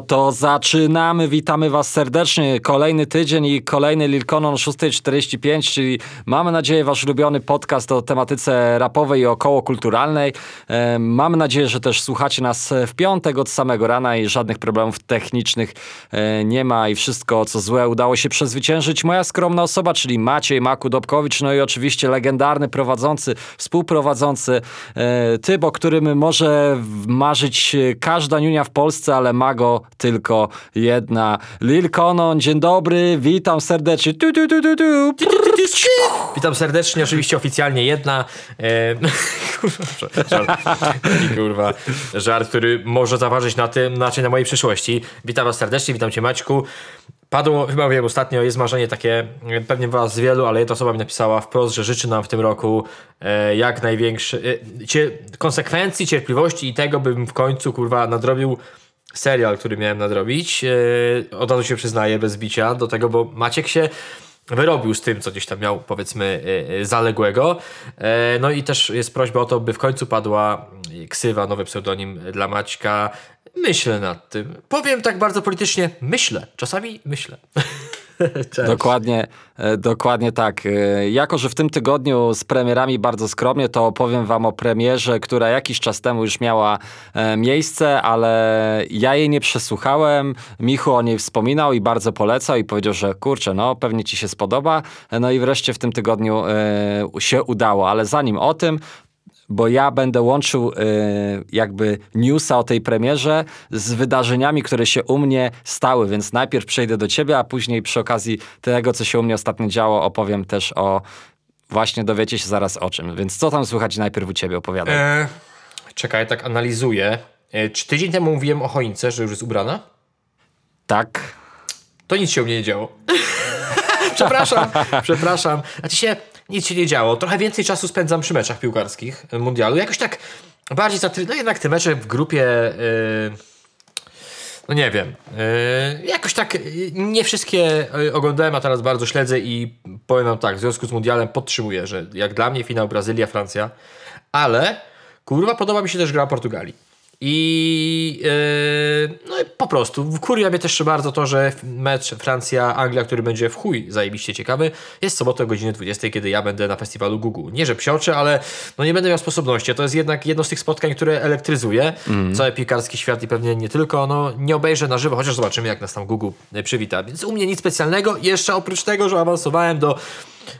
To zaczynamy. Witamy Was serdecznie. Kolejny tydzień i kolejny Lilkonon 6.45, czyli mamy nadzieję Wasz ulubiony podcast o tematyce rapowej i około kulturalnej. E, mamy nadzieję, że też słuchacie nas w piątek od samego rana i żadnych problemów technicznych e, nie ma i wszystko co złe udało się przezwyciężyć. Moja skromna osoba, czyli Maciej Maku-Dobkowicz, no i oczywiście legendarny prowadzący, współprowadzący e, typ, o którym może marzyć każda niunia w Polsce, ale ma go tylko jedna. Lil Konon, dzień dobry, witam serdecznie. Tu, tu, tu, tu, tu. Witam serdecznie, oczywiście oficjalnie jedna. E, kurwa, żart, kurwa, żart, który może zaważyć na tym, znaczy na mojej przyszłości. Witam was serdecznie, witam cię Maćku. Padło, chyba wiem, ostatnio jest marzenie takie, pewnie was wielu, ale jedna osoba mi napisała wprost, że życzy nam w tym roku e, jak największe e, konsekwencji, cierpliwości i tego, bym w końcu, kurwa, nadrobił serial, który miałem nadrobić. E, od razu się przyznaję, bez bicia do tego, bo Maciek się wyrobił z tym, co gdzieś tam miał, powiedzmy, e, e, zaległego. No i też jest prośba o to, by w końcu padła ksywa, nowy pseudonim dla Maćka. Myślę nad tym. Powiem tak bardzo politycznie, myślę. Czasami myślę. Dokładnie, e, dokładnie tak. E, jako, że w tym tygodniu z premierami bardzo skromnie, to opowiem wam o premierze, która jakiś czas temu już miała e, miejsce, ale ja jej nie przesłuchałem. Michu o niej wspominał i bardzo polecał i powiedział, że kurczę, no pewnie ci się spodoba. No i wreszcie w tym tygodniu się udało, ale zanim o tym, bo ja będę łączył y, jakby newsa o tej premierze z wydarzeniami, które się u mnie stały, więc najpierw przejdę do ciebie, a później przy okazji tego, co się u mnie ostatnio działo, opowiem też o właśnie dowiecie się zaraz o czym. Więc co tam słychać najpierw u ciebie opowiadaj. E, czekaj, tak analizuję. E, czy tydzień temu mówiłem o choince, że już jest ubrana? Tak. To nic się u mnie nie działo. przepraszam, przepraszam. Znaczy się, nic się nie działo. Trochę więcej czasu spędzam przy meczach piłkarskich e, mundialu. Jakoś tak bardziej za no jednak te mecze w grupie. Yy, no nie wiem. Yy, jakoś tak nie wszystkie oglądałem, a teraz bardzo śledzę i powiem wam tak, w związku z mundialem podtrzymuję, że jak dla mnie finał Brazylia, Francja, ale kurwa podoba mi się też gra Portugalii. I yy, no po prostu wkurwia mnie też bardzo to, że mecz Francja-Anglia, który będzie w chuj zajebiście ciekawy, jest sobotę o godzinie 20, kiedy ja będę na festiwalu Google. Nie, że psioczę, ale no nie będę miał sposobności. To jest jednak jedno z tych spotkań, które elektryzuje mm. cały piłkarski świat i pewnie nie tylko. No nie obejrzę na żywo, chociaż zobaczymy, jak nas tam Google przywita. Więc u mnie nic specjalnego. Jeszcze oprócz tego, że awansowałem do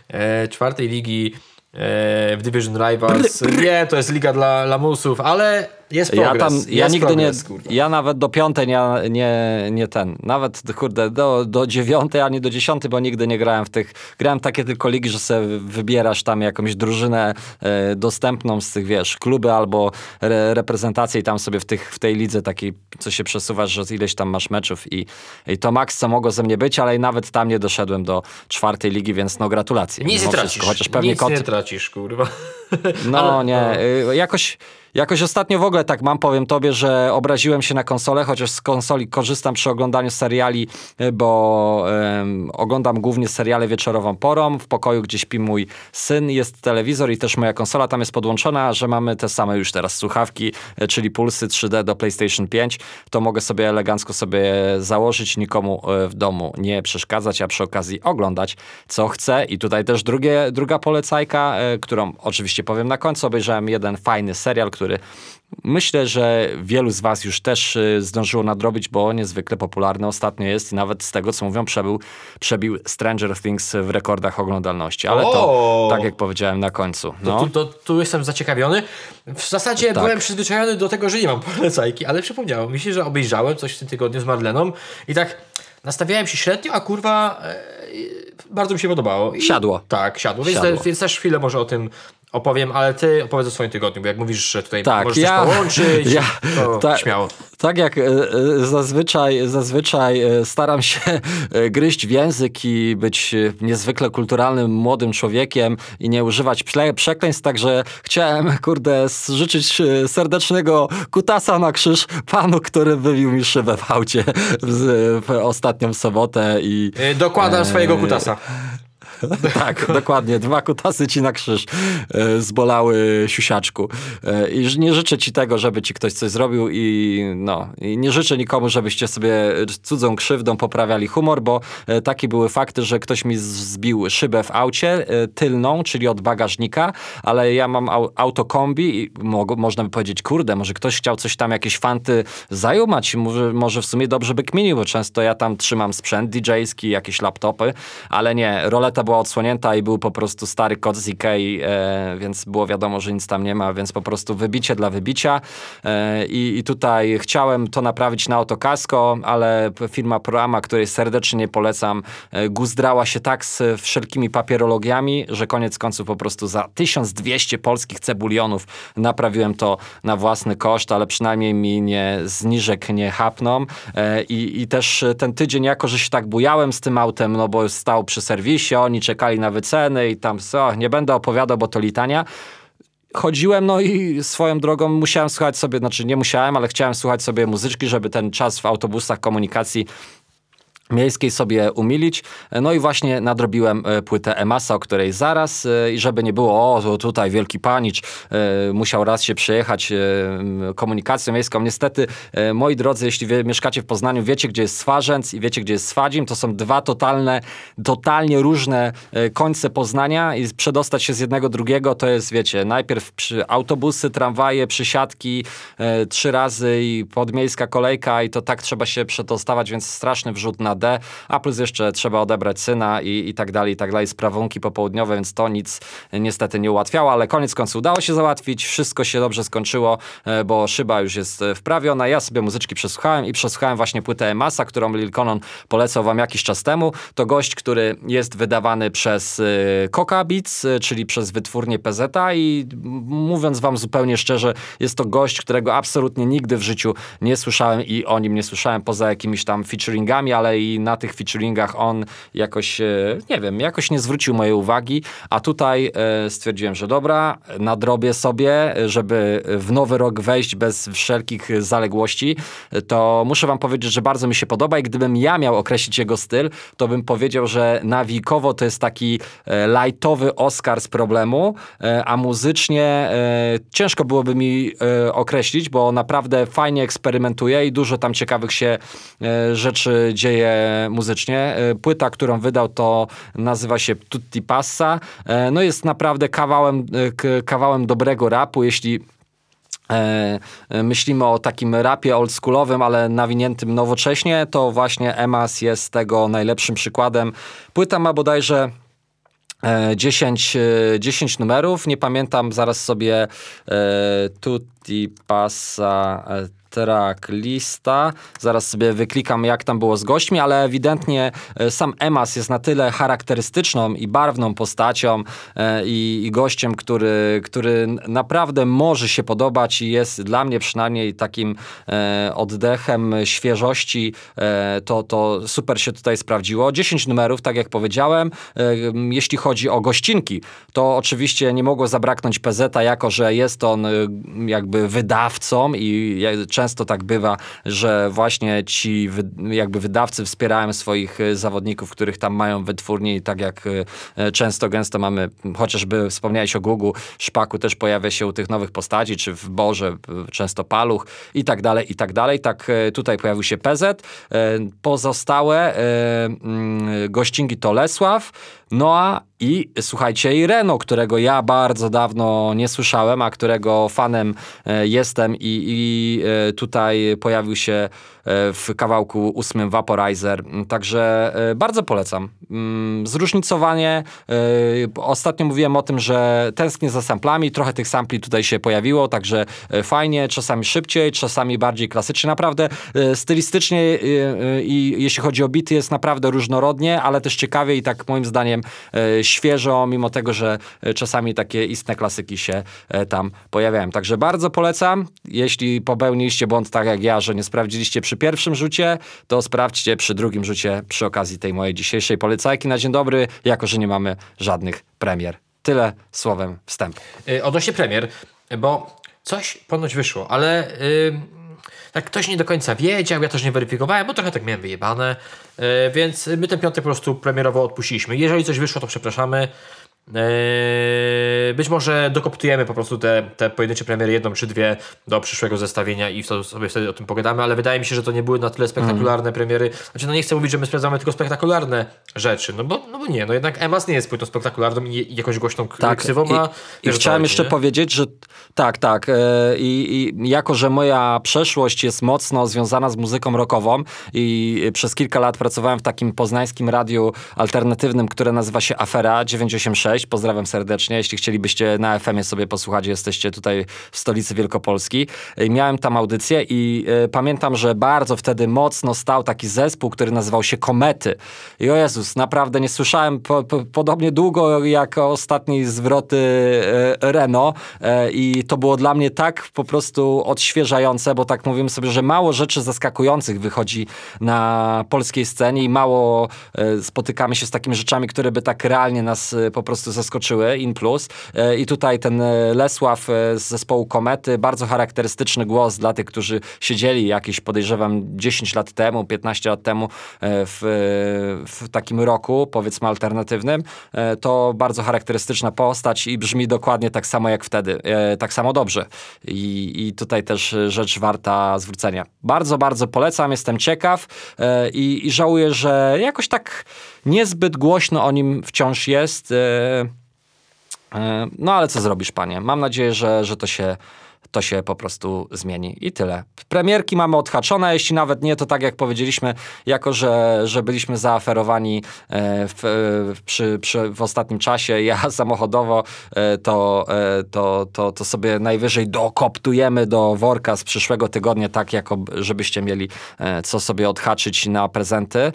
e, czwartej ligi E, w Division Rivals. Brr, brr. Nie, to jest liga dla lamusów, ale jest progres. Ja, tam, jest ja nigdy progres, nie, ja nawet do piątej nie, nie, nie ten, nawet kurde, do, do dziewiątej, ani do dziesiątej, bo nigdy nie grałem w tych, grałem takie tylko ligi, że sobie wybierasz tam jakąś drużynę e, dostępną z tych, wiesz, kluby albo re, reprezentacje i tam sobie w, tych, w tej lidze takiej, co się przesuwasz, że ileś tam masz meczów i, i to maks, co mogło ze mnie być, ale nawet tam nie doszedłem do czwartej ligi, więc no gratulacje. Nic nie tracisz, chociaż pewnie Nic kot... nie tracisz, kurwa. No ale, nie, no. Y, jakoś Jakoś ostatnio w ogóle tak mam, powiem tobie, że obraziłem się na konsolę, chociaż z konsoli korzystam przy oglądaniu seriali, e, bo um, oglądam głównie seriale wieczorową porą. W pokoju, gdzie śpi mój syn, jest telewizor i też moja konsola tam jest podłączona, że mamy te same już teraz słuchawki, e, czyli pulsy 3D do PlayStation 5. To mogę sobie elegancko sobie założyć, nikomu e, w domu nie przeszkadzać, a przy okazji oglądać, co chcę. I tutaj też drugie, druga polecajka, którą oczywiście powiem na końcu. Obejrzałem jeden fajny serial, który myślę, że wielu z Was już też y, zdążyło nadrobić, bo niezwykle popularny ostatnio jest i nawet z tego, co mówią, przebył, przebił Stranger Things w rekordach oglądalności. Ale to, tak jak powiedziałem na końcu. No. To, tu, to, tu jestem zaciekawiony. W zasadzie tak. byłem przyzwyczajony do tego, że nie mam polecajki, ale przypomniało mi się, że obejrzałem coś w tym tygodniu z Marleną i tak nastawiałem się średnio, a kurwa e, bardzo mi się podobało. I, siadło. Tak, siadło. Więc, siadło. Te, więc też chwilę może o tym opowiem, ale ty opowiedz o swoim tygodniu, bo jak mówisz, że tutaj tak, możesz ja, połączyć, ja, to ta, śmiało. Tak jak e, e, zazwyczaj, zazwyczaj e, staram się gryźć w język i być niezwykle kulturalnym młodym człowiekiem i nie używać przekleństw, także chciałem, kurde, życzyć serdecznego kutasa na krzyż panu, który wybił mi szybę w aucie w, w ostatnią sobotę i... Dokładam e, swojego kutasa. さ tak, dokładnie. Dwa kutasy ci na krzyż e, zbolały siusiaczku. E, I nie życzę ci tego, żeby ci ktoś coś zrobił i no, i nie życzę nikomu, żebyście sobie cudzą krzywdą poprawiali humor, bo e, takie były fakty, że ktoś mi zbił szybę w aucie tylną, czyli od bagażnika, ale ja mam au, autokombi i mo można by powiedzieć, kurde, może ktoś chciał coś tam, jakieś fanty zajumać, może, może w sumie dobrze by kminił, bo często ja tam trzymam sprzęt DJ-ski, jakieś laptopy, ale nie, roleta była odsłonięta i był po prostu stary kod z e, więc było wiadomo, że nic tam nie ma, więc po prostu wybicie dla wybicia. E, i, i tutaj chciałem to naprawić na autokasko, ale firma Proama, której serdecznie nie polecam, e, guzdrała się tak z wszelkimi papierologiami, że koniec końców po prostu za 1200 polskich cebulionów naprawiłem to na własny koszt, ale przynajmniej mi nie zniżek nie hapną. E, i, i też ten tydzień jako, że się tak bujałem z tym autem, no bo stał przy serwisie, oni czekali na wyceny i tam, co, nie będę opowiadał, bo to litania, chodziłem, no i swoją drogą musiałem słuchać sobie, znaczy nie musiałem, ale chciałem słuchać sobie muzyczki, żeby ten czas w autobusach komunikacji miejskiej sobie umilić. No i właśnie nadrobiłem e, płytę Emasa, o której zaraz e, i żeby nie było, o tutaj wielki panicz, e, musiał raz się przejechać komunikacją miejską. Niestety, moi drodzy, jeśli mieszkacie w Poznaniu, wiecie gdzie jest Swarzędz i wiecie gdzie jest Swadzim, to są dwa totalne, totalnie różne końce Poznania i przedostać się z jednego drugiego to jest, wiecie, najpierw autobusy, tramwaje, przysiadki, trzy razy i podmiejska kolejka i to tak trzeba się przedostawać, więc straszny wrzut na A plus jeszcze trzeba odebrać syna i, i tak dalej, i tak dalej, sprawunki popołudniowe, więc to nic niestety nie ułatwiało, ale koniec końców udało się załatwić, wszystko się dobrze skończyło, e, bo szyba już jest e, wprawiona, ja sobie muzyczki przesłuchałem i przesłuchałem właśnie płytę Emasa, którą Lil Conon polecał wam jakiś czas temu. To gość, który jest wydawany przez Coca e, Beats, czyli przez wytwórnię PZ i mówiąc wam zupełnie szczerze, jest to gość, którego absolutnie nigdy w życiu nie słyszałem i o nim nie słyszałem poza jakimiś tam featuringami, ale i na tych featuringach on jakoś, e, nie wiem, jakoś nie zwrócił mojej uwagi, a tutaj e, stwierdziłem, że dobra, nadrobię sobie, żeby w nowy rok wejść bez wszelkich zaległości, to muszę wam powiedzieć, że bardzo mi się podoba i gdybym ja miał określić jego styl, to bym powiedział, że nawikowo to jest taki e, lightowy Oscar z problemu, a muzycznie ciężko byłoby mi określić, bo naprawdę fajnie eksperymentuje i dużo tam ciekawych się rzeczy dzieje muzycznie. E, płyta, którą wydał, to nazywa się Tutti Passa. E, no jest naprawdę kawałem, e, kawałem dobrego rapu, jeśli myślimy o takim rapie oldschoolowym, ale nawiniętym nowocześnie, to właśnie Emas jest tego najlepszym przykładem. Płyta ma bodajże 10, 10 numerów, nie pamiętam, zaraz sobie Tutti Passa track lista. Zaraz sobie wyklikam, jak tam było z gośćmi, ale ewidentnie e, sam Emas jest na tyle charakterystyczną i barwną postacią e, i, i gościem, który, który naprawdę może się podobać i jest dla mnie przynajmniej takim e, oddechem świeżości. To, to super się tutaj sprawdziło. 10 numerów, tak jak powiedziałem. Jeśli chodzi o gościnki, to oczywiście nie mogło zabraknąć PZ, jako że jest on jakby wydawcą i często tak bywa, że właśnie ci jakby wydawcy wspierają swoich e, zawodników, których tam mają wytwórni tak jak e, często, gęsto mamy, chociażby wspomniałeś o Google, Szpaku też pojawia się u tych nowych postaci, czy w Borze często Paluch i tak dalej, i tak dalej. Tak tutaj pojawił się PZ. Pozostałe gościnki to Lesław, Noa i słuchajcie, i Reno, którego ja bardzo dawno nie słyszałem, a którego fanem e, jestem i, i e, tutaj pojawił się e, w kawałku ósmym Vaporizer. Także bardzo polecam. Mm, zróżnicowanie. Ostatnio mówiłem o tym, że tęsknię za samplami. Trochę tych sampli tutaj się pojawiło, także fajnie. Czasami szybciej, czasami bardziej klasycznie. Naprawdę stylistycznie i jeśli chodzi o bity jest naprawdę różnorodnie, ale też ciekawie i tak moim zdaniem świeżo, mimo tego, że e, czasami takie istne klasyki się e, tam pojawiają. Także bardzo polecam. Jeśli popełniliście błąd tak jak ja, że nie sprawdziliście przy pierwszym rzucie, to sprawdźcie przy drugim rzucie przy okazji tej mojej dzisiejszej polecajki na dzień dobry, jako że nie mamy żadnych premier. Tyle słowem wstępu. Odnośnie premier, bo coś ponoć wyszło, ale... Yy tak ktoś nie do końca wiedział, ja też nie weryfikowałem, bo trochę tak miałem wyjebane, e, więc my ten piątek po prostu premierowo odpuściliśmy. Jeżeli coś wyszło, to przepraszamy. Eee, być może dokoptujemy po prostu te, te pojedyncze premiery, jedną czy dwie do przyszłego zestawienia i to sobie wtedy o tym pogadamy, ale wydaje mi się, że to nie były na tyle spektakularne premiery. Znaczy, no nie chcę mówić, że my sprawdzamy tylko spektakularne rzeczy, no bo, no bo nie, no jednak Emas nie jest płytą spektakularną i, jakąś głośną Tak, ksywą, i, i wiesz, chciałem jeszcze nie? powiedzieć, że tak, tak. e, I, I jako, że moja przeszłość jest mocno związana z muzyką rockową i przez kilka lat pracowałem w takim poznańskim radiu alternatywnym, które nazywa się Afera 986. Pozdrawiam serdecznie. Jeśli chcielibyście na FM-ie sobie posłuchać, jesteście tutaj w stolicy Wielkopolski. I miałem tam audycję i e, pamiętam, że bardzo wtedy mocno stał taki zespół, który nazywał się Komety. I o Jezus, naprawdę nie słyszałem po, po, podobnie długo jak ostatni zwroty e, Renault e, i to było dla mnie tak po prostu odświeżające, bo tak mówimy sobie, że mało rzeczy zaskakujących wychodzi na polskiej scenie i mało e, spotykamy się z takimi rzeczami, które by tak realnie nas e, po prostu zaskoczyły, in plus. E, I tutaj ten e, Lesław e, z zespołu Komety, bardzo charakterystyczny głos dla tych, którzy siedzieli jakieś, podejrzewam, 10 lat temu, 15 lat temu w, w takim roku, powiedzmy alternatywnym, to bardzo charakterystyczna postać i brzmi dokładnie tak samo jak wtedy, tak samo dobrze. I, I tutaj też rzecz warta zwrócenia. Bardzo, bardzo polecam, jestem ciekaw i, i żałuję, że jakoś tak niezbyt głośno o nim wciąż jest. e, E, No ale co zrobisz, panie? Mam nadzieję, że, że to się to się po prostu zmieni. I tyle. Premierki mamy odhaczone, jeśli nawet nie, to tak jak powiedzieliśmy, jako że, że byliśmy zaaferowani e, w, przy, przy, w ostatnim czasie, ja samochodowo, e, to, e, to, to, to sobie najwyżej dokoptujemy do worka z przyszłego tygodnia, tak jako żebyście mieli co sobie odhaczyć na prezenty.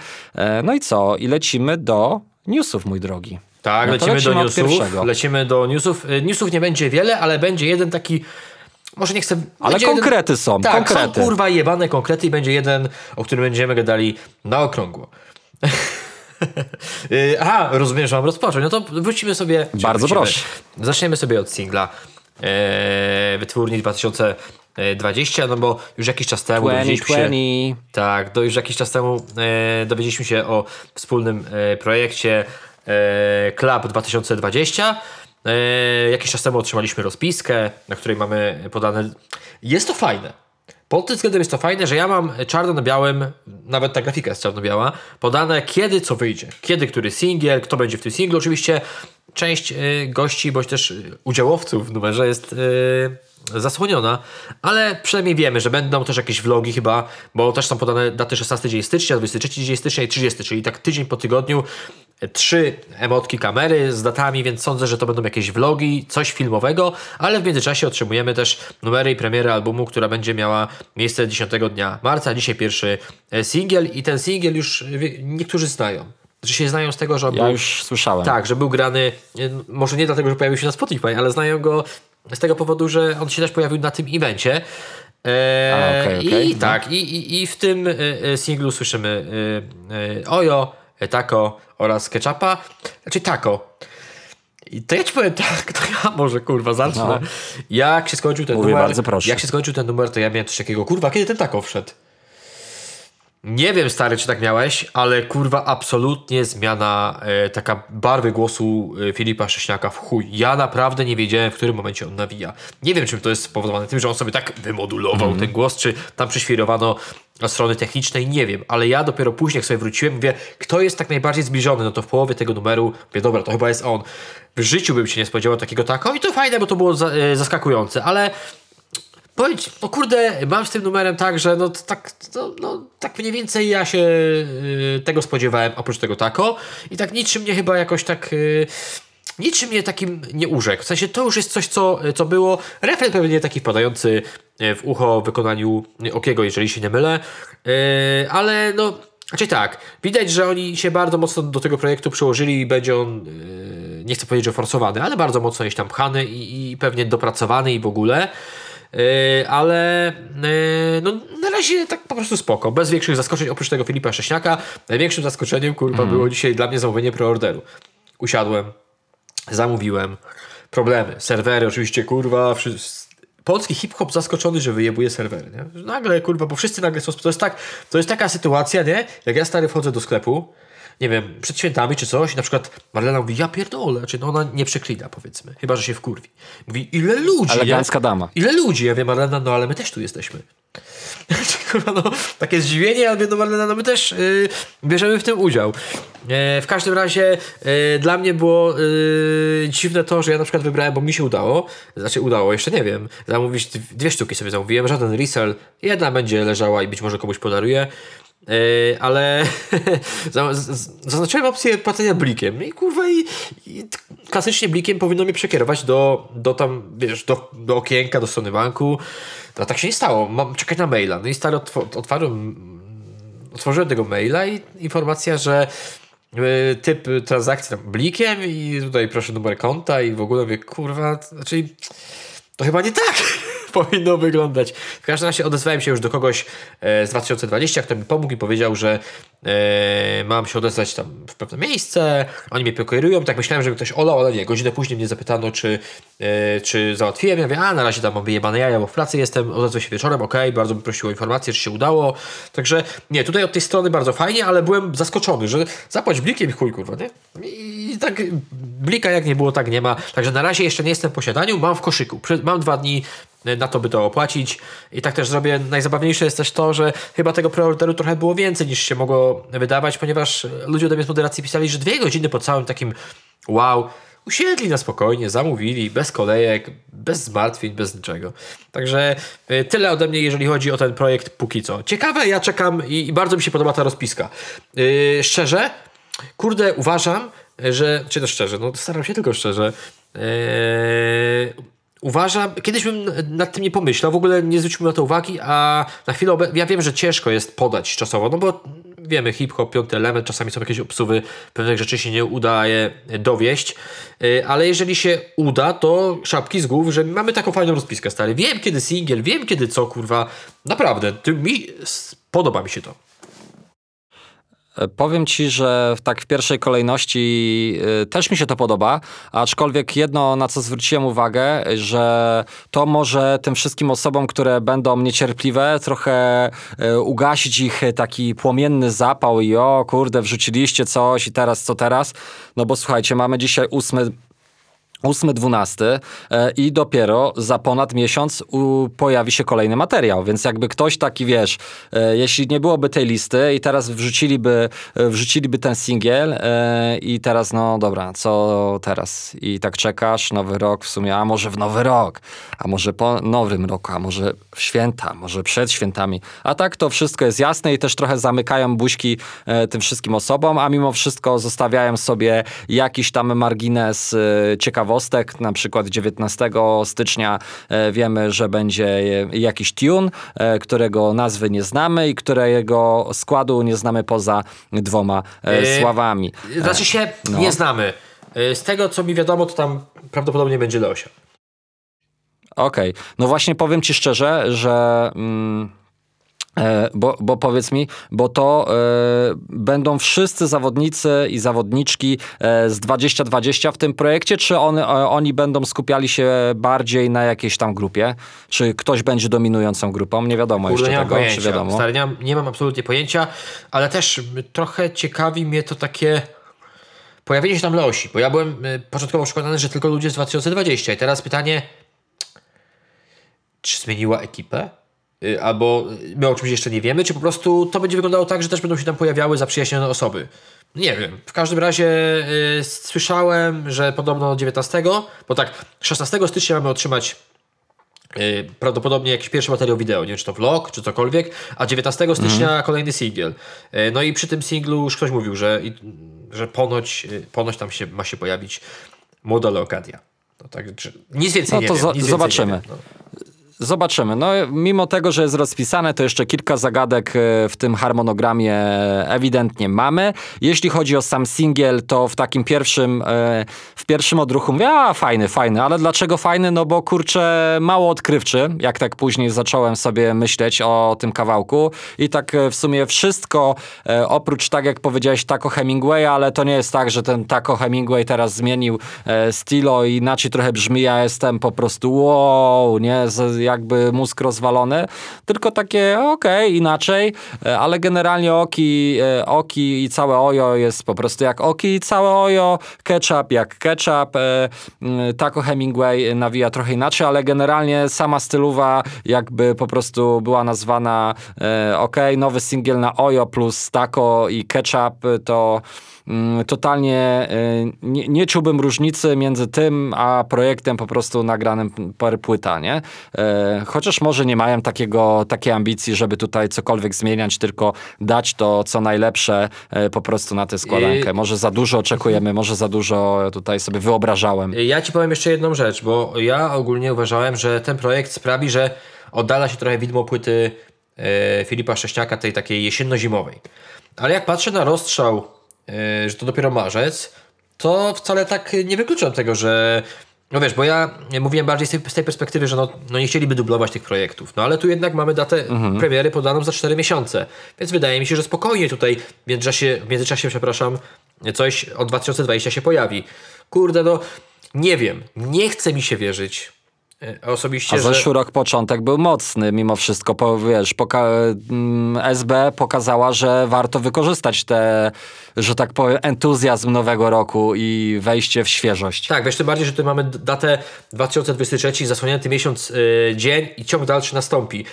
No i co? I lecimy do newsów, mój drogi. Tak, No lecimy, do lecimy od newsów. Lecimy do newsów. Newsów nie będzie wiele, ale będzie jeden taki. Może nie chcę. Ale konkrety są, Tak, konkrety. są kurwa jebane konkrety i będzie jeden, o którym będziemy gadali na okrągło. Y, Aha, rozumiem, że mam rozpocząć. No to wrócimy sobie. Bardzo wrócimy? proszę. Zaczniemy sobie od singla e, wytwórni 2020, no bo już jakiś czas temu dowiedzieliśmy się, 2020. tak, do, już jakiś czas temu e, dowiedzieliśmy się o wspólnym e, projekcie e, Club 2020. E, jakiś czas temu otrzymaliśmy rozpiskę, na której mamy podane. Jest to fajne. Pod tym względem jest to fajne, że ja mam czarno na białym, nawet ta grafika jest czarno-biała, podane kiedy co wyjdzie. Kiedy który singiel, kto będzie w tym singlu. Oczywiście część y, gości, bądź też udziałowców w numerze jest y, zasłoniona, ale przynajmniej wiemy, że będą też jakieś vlogi chyba, bo też są podane daty 16 dzień stycznia, 23 dzień stycznia i 30, czyli tak tydzień po tygodniu e, trzy emotki kamery z datami, więc sądzę, że to będą jakieś vlogi, coś filmowego, ale w międzyczasie otrzymujemy też numery i premierę albumu, która będzie miała miejsce 10 dnia marca, dzisiaj pierwszy e, singiel i ten singiel już e, niektórzy znają. Znaczy się znają z tego, że on Ja był, już słyszałem. tak, że był grany, e, może nie dlatego, że pojawił się na Spotify, ale znają go z tego powodu, że on się też pojawił na tym evencie. E, A, okej, okej. I tak, i, i, i w tym singlu słyszymy Ojo, Taco oraz Ketchupa. Znaczy Taco. I to ja ci powiem tak, to ja może kurwa zacznę. No. Jak się skończył ten Mówię, numer, jak się skończył ten numer, to ja miałem coś takiego, kurwa, kiedy ten Taco wszedł? Nie wiem, stary, czy tak miałeś, ale kurwa, absolutnie zmiana e, taka barwy głosu e, Filipa Sześniaka w chuj. Ja naprawdę nie wiedziałem, w którym momencie on nawija. Nie wiem, czym to jest spowodowane tym, że on sobie tak wymodulował ten głos, czy tam przyświrowano strony technicznej, nie wiem, ale ja dopiero później, jak sobie wróciłem, mówię, kto jest tak najbardziej zbliżony, no to w połowie tego numeru, mówię, dobra, to chyba jest on. W życiu bym się nie spodziewał takiego tako i to fajne, bo to było e, zaskakujące, ale Powiedz, no kurde, mam z tym numerem tak, że no tak, no, no, tak mniej więcej ja się y, tego spodziewałem, oprócz tego tako. I tak niczym mnie chyba jakoś tak... Y, niczym mnie takim nie urzekł. W sensie to już jest coś, co, co było. Refren pewnie taki wpadający y, w ucho w wykonaniu Okiego, jeżeli się nie mylę. Y, ale no... Znaczy tak, widać, że oni się bardzo mocno do tego projektu przyłożyli i będzie on, y, nie chcę powiedzieć, że forsowany, ale bardzo mocno jest tam pchany i, i pewnie dopracowany i w ogóle. Yy, ale yy, no, na razie tak po prostu spoko, bez większych zaskoczeń, oprócz tego Filipa Sześniaka. Największym zaskoczeniem, kurwa, było dzisiaj dla mnie zamówienie preorderu. Usiadłem, zamówiłem, problemy, serwery oczywiście, kurwa, wszyscy, polski hip-hop zaskoczony, że wyjebuje serwery, nie? Nagle, kurwa, bo wszyscy nagle są... To jest, tak, to jest taka sytuacja, nie? Jak ja stary wchodzę do sklepu, nie wiem, przed świętami czy coś, i na przykład Marlena mówi, ja pierdolę, znaczy no ona nie przeklina, powiedzmy, chyba, że się wkurwi. Mówi, ile ludzi, Elegancka nie? dama. Ile ludzi? Ja wiem, Marlena, no ale my też tu jesteśmy. Kurwa, no, takie zdziwienie, ja mówię, no Marlena, no my też yy, bierzemy w tym udział. E, w każdym razie e, dla mnie było e, dziwne to, że ja na przykład wybrałem, bo mi się udało, znaczy udało, jeszcze nie wiem, zamówić dwie sztuki sobie zamówiłem, żaden resell, jedna będzie leżała i być może komuś podaruję, Yy, ale zaznaczyłem opcję płacenia blikiem i kurwa i, i, klasycznie blikiem powinno mnie przekierować do, do tam, wiesz, do, do okienka, do strony banku. No tak się nie stało. Mam czekać na maila. No i stary otworzyłem, otworzyłem tego maila i informacja, że yy, typ transakcji tam blikiem i tutaj proszę numer konta i w ogóle mówię, kurwa, znaczy to chyba nie tak powinno wyglądać. W każdym razie odezwałem się już do kogoś e, z 2020, kto mi pomógł i powiedział, że e, mam się odezwać tam w pewne miejsce, oni mnie pokierują, tak myślałem, że ktoś olał, ale nie, godzinę później mnie zapytano, czy, e, czy załatwiłem, ja mówię, a na razie tam mam wyjebane jaja, bo w pracy jestem, odezwę się wieczorem, ok, bardzo bym prosił o informację, czy się udało, także nie, tutaj od tej strony bardzo fajnie, ale byłem zaskoczony, że zapłać blikiem chuj, kurwa, nie? I tak blika jak nie było, tak nie ma, także na razie jeszcze nie jestem w posiadaniu, mam w koszyku, mam dwa dni na to by to opłacić. I tak też zrobię. Najzabawniejsze jest też to, że chyba tego preorderu trochę było więcej niż się mogło wydawać, ponieważ ludzie ode mnie z moderacji pisali, że dwie godziny po całym takim wow, usiedli na spokojnie, zamówili, bez kolejek, bez zmartwień, bez niczego. Także y, tyle ode mnie, jeżeli chodzi o ten projekt póki co. Ciekawe, ja czekam i, i bardzo mi się podoba ta rozpiska. Yy, szczerze, kurde, uważam, że, czy to szczerze, no staram się tylko szczerze, yy, uważam, kiedyś bym nad tym nie pomyślał, w ogóle nie zwróciłbym na to uwagi, a na chwilę, ja wiem, że ciężko jest podać czasowo, no bo wiemy, hip-hop, piąty element, czasami są jakieś obsuwy, pewnych rzeczy się nie udaje dowieść, y, ale jeżeli się uda, to szapki z głów, że mamy taką fajną rozpiskę, stary. Wiem, kiedy singiel, wiem, kiedy co, kurwa, naprawdę, mi, podoba mi się to. E, powiem ci, że tak w pierwszej kolejności e, też mi się to podoba, aczkolwiek jedno, na co zwróciłem uwagę, że to może tym wszystkim osobom, które będą niecierpliwe, trochę e, ugasić ich taki płomienny zapał i o kurde, wrzuciliście coś i teraz co teraz? No bo słuchajcie, mamy dzisiaj 8 8-12 e, i dopiero za ponad miesiąc pojawi się kolejny materiał, więc jakby ktoś taki, wiesz, e, jeśli nie byłoby tej listy i teraz wrzuciliby, e, wrzuciliby ten singiel i teraz, no dobra, co teraz? I tak czekasz, nowy rok w sumie, a może w nowy rok, a może po nowym roku, a może w święta, może przed świętami. A tak to wszystko jest jasne i też trochę zamykają buźki tym wszystkim osobom, a mimo wszystko zostawiają sobie jakiś tam margines ciekawości ciekawostek. Na przykład 19 stycznia e, wiemy, że będzie jakiś tune, e, którego nazwy nie znamy i którego składu nie znamy poza dwoma yy, sławami. Znaczy się no. nie znamy. Z tego, co mi wiadomo, to tam prawdopodobnie będzie Leosia. Okej. Okay. No właśnie powiem ci szczerze, że... Mm, E, bo, bo powiedz mi, bo to e, będą wszyscy zawodnicy i zawodniczki e, z 2020 w tym projekcie, czy on, e, oni będą skupiali się bardziej na jakiejś tam grupie? Czy ktoś będzie dominującą grupą? Nie wiadomo Kurde, jeszcze tego, pojęcia. czy wiadomo? Stary, nie, mam, nie mam absolutnie pojęcia, ale też trochę ciekawi mnie to takie pojawienie się tam Leosi, bo ja byłem e, początkowo przekonany, że tylko ludzie z 2020 i teraz pytanie, czy zmieniła ekipę? Y, albo my o czymś jeszcze nie wiemy, czy po prostu to będzie wyglądało tak, że też będą się tam pojawiały zaprzyjaźnione osoby. Nie wiem. W każdym razie yy, słyszałem, że podobno 19, bo tak, 16 stycznia mamy otrzymać Yy, prawdopodobnie jakiś pierwszy materiał wideo, nie wiem czy to vlog, czy cokolwiek, a 19 stycznia mm. kolejny singiel. Yy, no i przy tym singlu już ktoś mówił, że, że ponoć, ponoć tam się, ma się pojawić młoda Leokadia. No tak, nic więcej no nie to wiem. Nic zobaczymy. Nie wiem, no Zobaczymy. No, mimo tego, że jest rozpisane, to jeszcze kilka zagadek e, w tym harmonogramie ewidentnie mamy. Jeśli chodzi o sam singiel, to w takim pierwszym, e, w pierwszym odruchu mówię, a fajny, fajny, ale dlaczego fajny? No bo kurczę, mało odkrywczy, jak tak później zacząłem sobie myśleć o tym kawałku i tak e, w sumie wszystko, oprócz tak jak powiedziałeś, Taco Hemingway, ale to nie jest tak, że ten Taco Hemingway teraz zmienił stylo i inaczej trochę brzmi, ja jestem po prostu wow, nie, jakby mózg rozwalony, tylko takie okej, okay, inaczej, e, ale generalnie oki, e, oki i całe ojo jest po prostu jak oki i całe ojo, ketchup jak ketchup, e, Taco Hemingway nawija trochę inaczej, ale generalnie sama stylowa jakby po prostu była nazwana ok, nowy singiel na ojo plus taco i ketchup to Mm, totalnie y, nie, nie czułbym różnicy między tym, a projektem po prostu nagranym per płyta, nie? E, chociaż może nie mają takiego, takiej ambicji, żeby tutaj cokolwiek zmieniać, tylko dać to, co najlepsze e, po prostu na tę składankę. Może za dużo oczekujemy, może za dużo tutaj sobie wyobrażałem. Ja ci powiem jeszcze jedną rzecz, bo ja ogólnie uważałem, że ten projekt sprawi, że oddala się trochę widmo płyty e, Filipa Sześciaka, tej takiej jesienno-zimowej. Ale jak patrzę na rozstrzał E, że to dopiero marzec, to wcale tak nie wykluczam tego, że no wiesz, bo ja mówiłem bardziej z tej, z tej perspektywy, że no, no, nie chcieliby dublować tych projektów. No ale tu jednak mamy datę mhm. premiery podaną za 4 miesiące. Więc wydaje mi się, że spokojnie tutaj w międzyczasie, w międzyczasie przepraszam, coś od 2020 się pojawi. Kurde, no nie wiem. Nie chce mi się wierzyć, E, osobiście. A zeszły że... rok początek był mocny, mimo wszystko. Po, wiesz, poka mm, SB pokazała, że warto wykorzystać te, że tak powiem, entuzjazm nowego roku i wejście w świeżość. Tak, wiesz, tym bardziej, że tu mamy datę 2023, zasłonięty miesiąc, yy, dzień i ciąg dalszy nastąpi.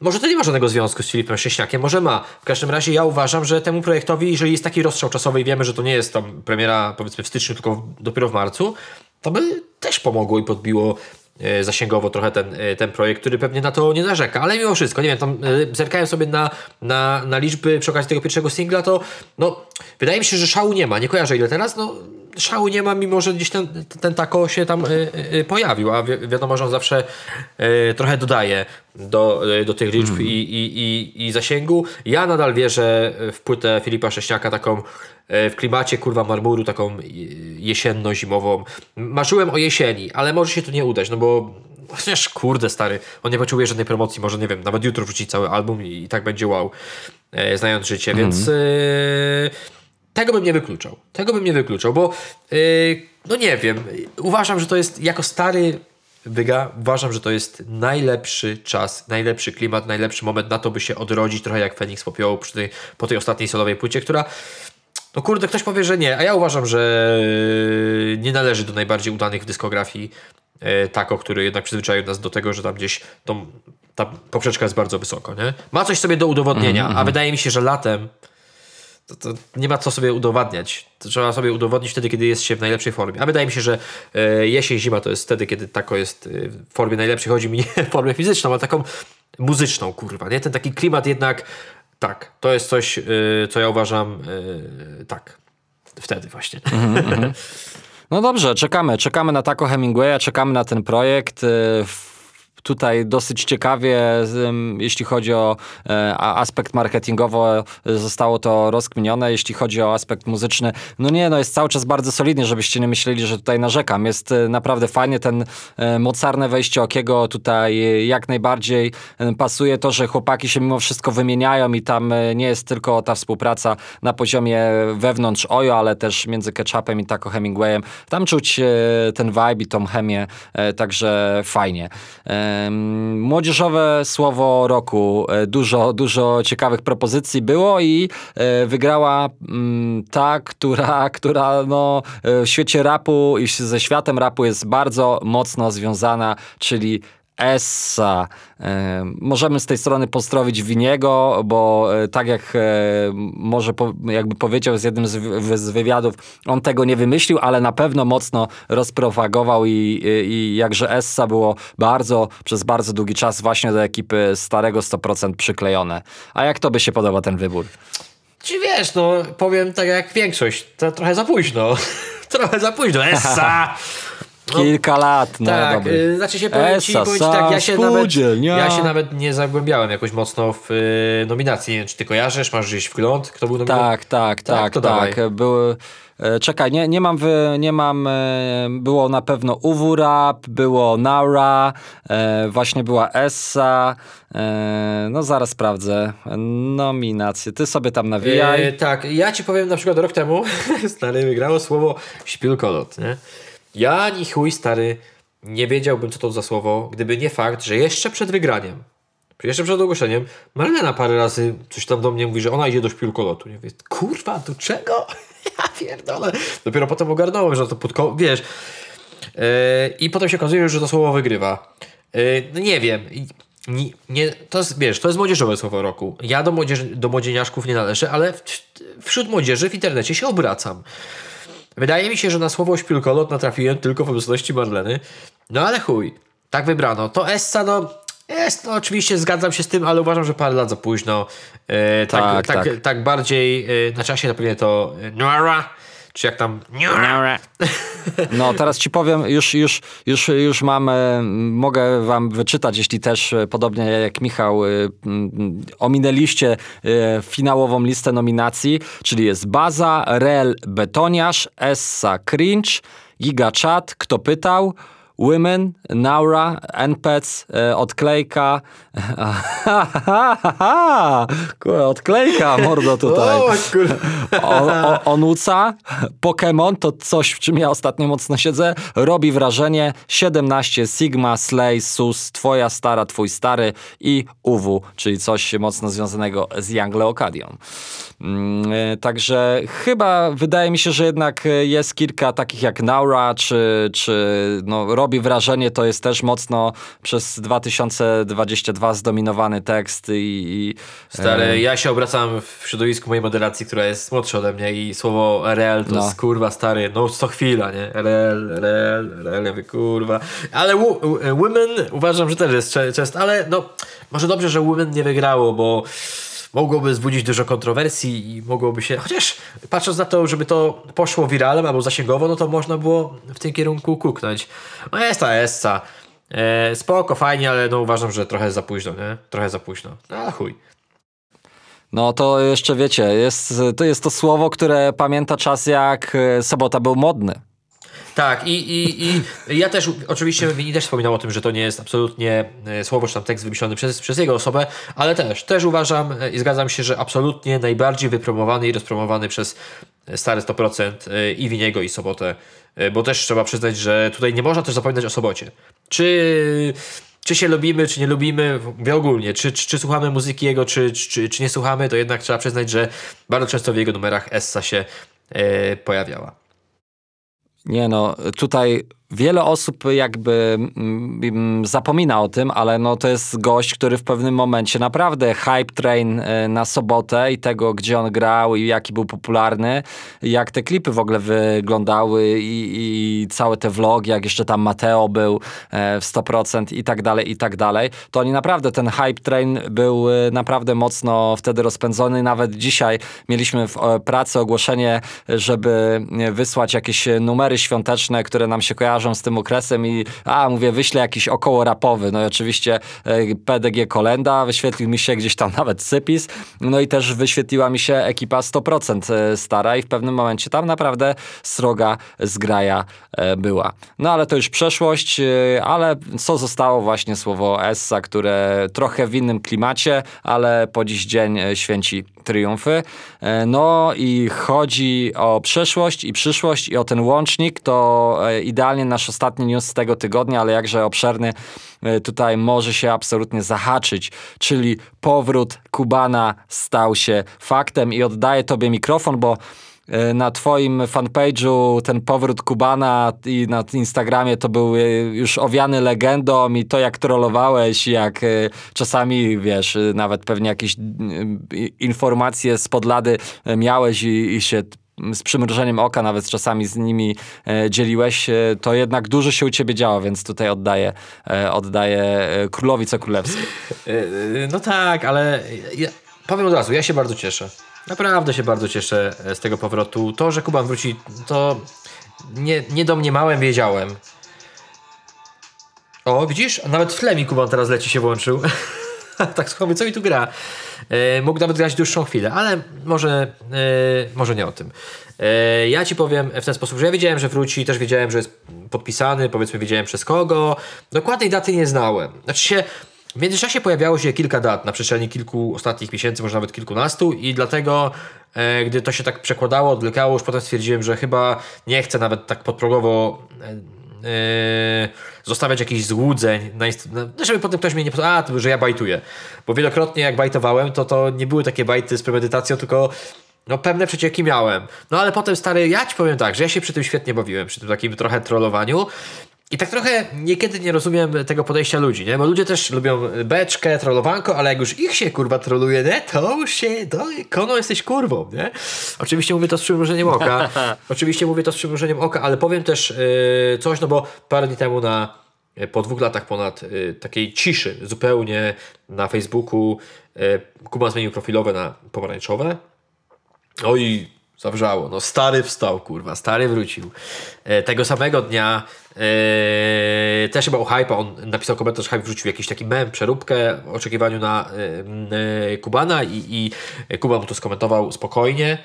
Może to nie ma żadnego związku z Filipem Sześniakiem, może ma. W każdym razie ja uważam, że temu projektowi, jeżeli jest taki rozstrzał czasowy i wiemy, że to nie jest tam premiera powiedzmy w styczniu, tylko dopiero w marcu, to by też pomogło i podbiło E, zasięgowo trochę ten, e, ten projekt, który pewnie na to nie narzeka, ale mimo wszystko, nie wiem, tam e, zerkałem sobie na, na, na liczby przy okazji tego pierwszego singla, to no, wydaje mi się, że szału nie ma, nie kojarzę ile teraz, no szału nie ma, mimo że gdzieś ten, ten tako się tam y, y, pojawił, a wi wiadomo, że on zawsze y, trochę dodaje do, do tych liczb mm. i, i, i, i zasięgu. Ja nadal wierzę w płytę Filipa Sześniaka taką w klimacie kurwa marmuru, taką jesienno-zimową. Marzyłem o jesieni, ale może się to nie udać, no bo chociaż kurde stary, on nie potrzebuje żadnej promocji, może nie wiem, nawet jutro wrzuci cały album i, i tak będzie wow, e, znając życie, mm. więc... E, tego bym nie wykluczał. Tego bym nie wykluczał, bo yy, no nie wiem. Uważam, że to jest jako stary Wyga, uważam, że to jest najlepszy czas, najlepszy klimat, najlepszy moment na to, by się odrodzić trochę jak Feniks popiołu przy tej, po tej ostatniej solowej płycie, która no kurde, ktoś powie, że nie, a ja uważam, że nie należy do najbardziej udanych w dyskografii e, Tako, który jednak przyzwyczaił nas do tego, że tam gdzieś tą, ta poprzeczka jest bardzo wysoko, nie? Ma coś sobie do udowodnienia, mm -hmm. a wydaje mi się, że latem to, to, nie ma co sobie udowadniać. To trzeba sobie udowodnić wtedy, kiedy jest się w najlepszej formie. A wydaje mi się, że e, jesień, zima to jest wtedy, kiedy tako jest e, w formie najlepszej. Chodzi mi nie o formę fizyczną, ale taką muzyczną, kurwa. Nie? Ten taki klimat jednak, tak, to jest coś, e, co ja uważam, e, tak, wtedy właśnie. Mm -hmm. No dobrze, czekamy. Czekamy na Taco Hemingwaya, czekamy na ten projekt. E, tutaj dosyć ciekawie, jeśli chodzi o e, aspekt marketingowy, zostało to rozkminione. Jeśli chodzi o aspekt muzyczny, no nie, no jest cały czas bardzo solidnie, żebyście nie myśleli, że tutaj narzekam. Jest e, naprawdę fajnie, ten e, mocarne wejście Okiego tutaj jak najbardziej pasuje to, że chłopaki się mimo wszystko wymieniają i tam nie jest tylko ta współpraca na poziomie wewnątrz Ojo, ale też między Ketchupem i Taco Hemingwayem. Tam czuć ten vibe i tą chemię, także fajnie. Młodzieżowe słowo roku. E, dużo, dużo ciekawych propozycji było i e, wygrała mm, ta, która, która no, e, w świecie rapu i ze światem rapu jest bardzo mocno związana, czyli Essa. E, możemy z tej strony pozdrowić Winiego, bo e, tak jak e, może jakby powiedział z jednym z wywiadów, on tego nie wymyślił, ale na pewno mocno rozpropagował i, i jakże Essa było bardzo, przez bardzo długi czas właśnie do ekipy starego 100% przyklejone. A jak to by się podoba ten wybór? Czy wiesz, no powiem tak jak większość, to trochę za późno. trochę za późno. Essa! Kilka lat, no tak, dobry. y, znaczy się powiem ci, powiem ci tak, ja się, nawet, ja się nawet nie zagłębiałem jakoś mocno w y, nominacji. Nie wiem, czy ty kojarzysz, masz gdzieś wgląd, kto był nominowany? Tak, tak, Tak, tak, tak. Były. e, Czekaj, nie, nie mam, wy, nie mam, e, było na pewno UW Rap, było Naura, e, właśnie była Essa, e, no zaraz sprawdzę, nominacje, ty sobie tam nawijaj. E, tak, ja ci powiem na przykład rok temu, stary, wygrało słowo śpilkolot, nie? Ja ni chuj, stary, nie wiedziałbym, co to za słowo, gdyby nie fakt, że jeszcze przed wygraniem, jeszcze przed ogłoszeniem, Marlena parę razy coś tam do mnie mówi, że ona idzie do śpilkolotu. Nie wiem, kurwa, do czego? Ja pierdolę. Dopiero potem ogarnąłem, że to podko... wiesz. Yy, I potem się okazuje, że to słowo wygrywa. Yy, no nie wiem. Nie, nie, to jest, wiesz, to jest młodzieżowe słowo roku. Ja do, młodzieży, do młodzieniaszków nie należę, ale w, wśród młodzieży w internecie się obracam. Wydaje mi się, że na słowo śpilkolot natrafiłem tylko w obecności Marleny. No ale chuj, tak wybrano. To Essa, no jest, no oczywiście zgadzam się z tym, ale uważam, że parę lat za późno. E, tak, Tak, tak, tak, tak. bardziej e, na czasie napewnie to e, Noara, czy jak tam. No teraz ci powiem, już, już, już, już mam, e, mogę wam wyczytać, jeśli też e, podobnie jak Michał e, m, ominęliście finałową listę nominacji, czyli jest Baza, Rel, Betoniarz, Essa, Cringe, Giga Chat, Kto Pytał, Women, Naura, NPEC, e, Odklejka, Kurwa, Odklejka, mordo tutaj. O, Onuca, Pokémon to coś, w czym ja ostatnio mocno siedzę. Robi wrażenie 17 Sigma, Slay, Sus, Twoja stara, Twój stary i UW, czyli coś mocno związanego z Young Leocadią. Mm, e, Także chyba wydaje mi się, że jednak e, jest kilka takich jak Naura, czy, czy no, robi wrażenie, to jest też mocno przez 2022 zdominowany tekst i, i Stary, ja się obracam w środowisku mojej moderacji, która jest młodsza ode mnie i słowo RL to No. jest kurwa stary, no co chwila, nie? RL, RL, RL, ja mówię, kurwa. Ale women uważam, że też jest często, ale no może dobrze, że women nie wygrało, bo mogłoby wzbudzić dużo kontrowersji i mogłoby się, chociaż patrząc na to, żeby to poszło wiralem albo zasięgowo, no to można było w tym kierunku kuknąć. No jest ta Essa. E, spoko, fajnie, ale no uważam, że trochę za późno, nie? Trochę za późno. No, chuj. No to jeszcze wiecie, jest, to jest to słowo, które pamięta czas jak e, sobota był modny. Tak, i, i, i ja też oczywiście Wini też wspominał o tym, że to nie jest absolutnie e, słowo czy tam tekst wymyślony przez, przez jego osobę, ale też, też uważam e, i zgadzam się, że absolutnie najbardziej wypromowany i rozpromowany przez e, stare 100% e, i Winiego i Sobotę, bo też trzeba przyznać, że tutaj nie można też zapominać o Sobocie. Czy, czy się lubimy, czy nie lubimy, mówię ogólnie, czy, czy, czy słuchamy muzyki jego, czy, czy, czy nie słuchamy, to jednak trzeba przyznać, że bardzo często w jego numerach Essa się pojawiała. Nie no, tutaj wiele osób jakby mm, zapomina o tym, ale no to jest gość, który w pewnym momencie naprawdę hype train e, na sobotę i tego, gdzie on grał i jaki był popularny, jak te klipy w ogóle wyglądały i, i całe te vlogi, jak jeszcze tam Mateo był e, w 100% i tak dalej, i tak dalej, to oni naprawdę, ten hype train był e, naprawdę mocno wtedy rozpędzony. Nawet dzisiaj mieliśmy w pracy ogłoszenie, żeby wysłać jakieś numery świąteczne, które nam się kojarzą z tym okresem i a, mówię, wyślę jakiś około rapowy. No i oczywiście e, PDG Kolenda, wyświetlił mi się gdzieś tam nawet Sypis, no i też wyświetliła mi się ekipa 100% e, stara i w pewnym momencie tam naprawdę sroga zgraja e, była. No ale to już przeszłość, ale co zostało właśnie słowo Essa, które trochę w innym klimacie, ale po dziś dzień święci triumfy. E, No i chodzi o przeszłość i przyszłość i o ten łącznik, to e, idealnie nasz ostatni news z tego tygodnia, ale jakże obszerny, e, tutaj może się absolutnie zahaczyć, czyli powrót Kubana stał się faktem i oddaję tobie mikrofon, bo na twoim fanpage'u ten powrót Kubana i na Instagramie to był e, już owiany legendą i to jak trollowałeś, jak e, czasami, wiesz, e, nawet pewnie jakieś e, informacje z podlady e, miałeś i, i się z przymrużeniem oka nawet czasami z nimi e, dzieliłeś, e, to jednak dużo się u ciebie działo, więc tutaj oddaję, e, oddaję e, królowi co królewskie. No tak, ale ja, powiem od razu, ja się bardzo cieszę. Naprawdę się bardzo cieszę e, z tego powrotu. To, że Kuban wróci, to nie, nie domniemałem, wiedziałem. O, widzisz? Nawet w mi Kuban teraz leci się włączył. tak słuchamy, co mi tu gra? E, mógł nawet grać dłuższą chwilę, ale może, e, może nie o tym. Ja ci powiem w ten sposób, że ja wiedziałem, że wróci, też wiedziałem, że jest podpisany, powiedzmy wiedziałem przez kogo. Dokładnej daty nie znałem. Znaczy się, w międzyczasie pojawiało się kilka dat na przestrzeni kilku ostatnich miesięcy, może nawet kilkunastu i dlatego, e, gdy to się tak przekładało, odwlekało, już potem stwierdziłem, że chyba nie chcę nawet tak podprogowo e, Yy, zostawiać jakichś złudzeń, na inst- no, żeby potem ktoś mnie nie a, to, że ja bajtuję. Bo wielokrotnie jak bajtowałem, to to nie były takie bajty z premedytacją, tylko no pewne przecieki miałem. No ale potem stary, ja ci powiem tak, że ja się przy tym świetnie bawiłem, przy tym takim trochę trollowaniu. I tak trochę niekiedy nie rozumiem tego podejścia ludzi, nie? Bo ludzie też lubią beczkę, trollowanko, ale jak już ich się kurwa troluje, nie? To już się, to kono jesteś kurwą, nie? Oczywiście mówię to z przymrużeniem oka. Oczywiście mówię to z przymrużeniem oka, ale powiem też yy, coś, no bo parę dni temu na po dwóch latach ponad y, takiej ciszy zupełnie na Facebooku y, Kuba zmienił profilowe na pomarańczowe. Oj, zawrzało. No stary wstał, kurwa, stary wrócił. E, tego samego dnia e, też chyba o hype, on napisał komentarz, hype wrzucił jakiś taki mem, przeróbkę w oczekiwaniu na e, Kubana i, i Kuba mu to skomentował spokojnie.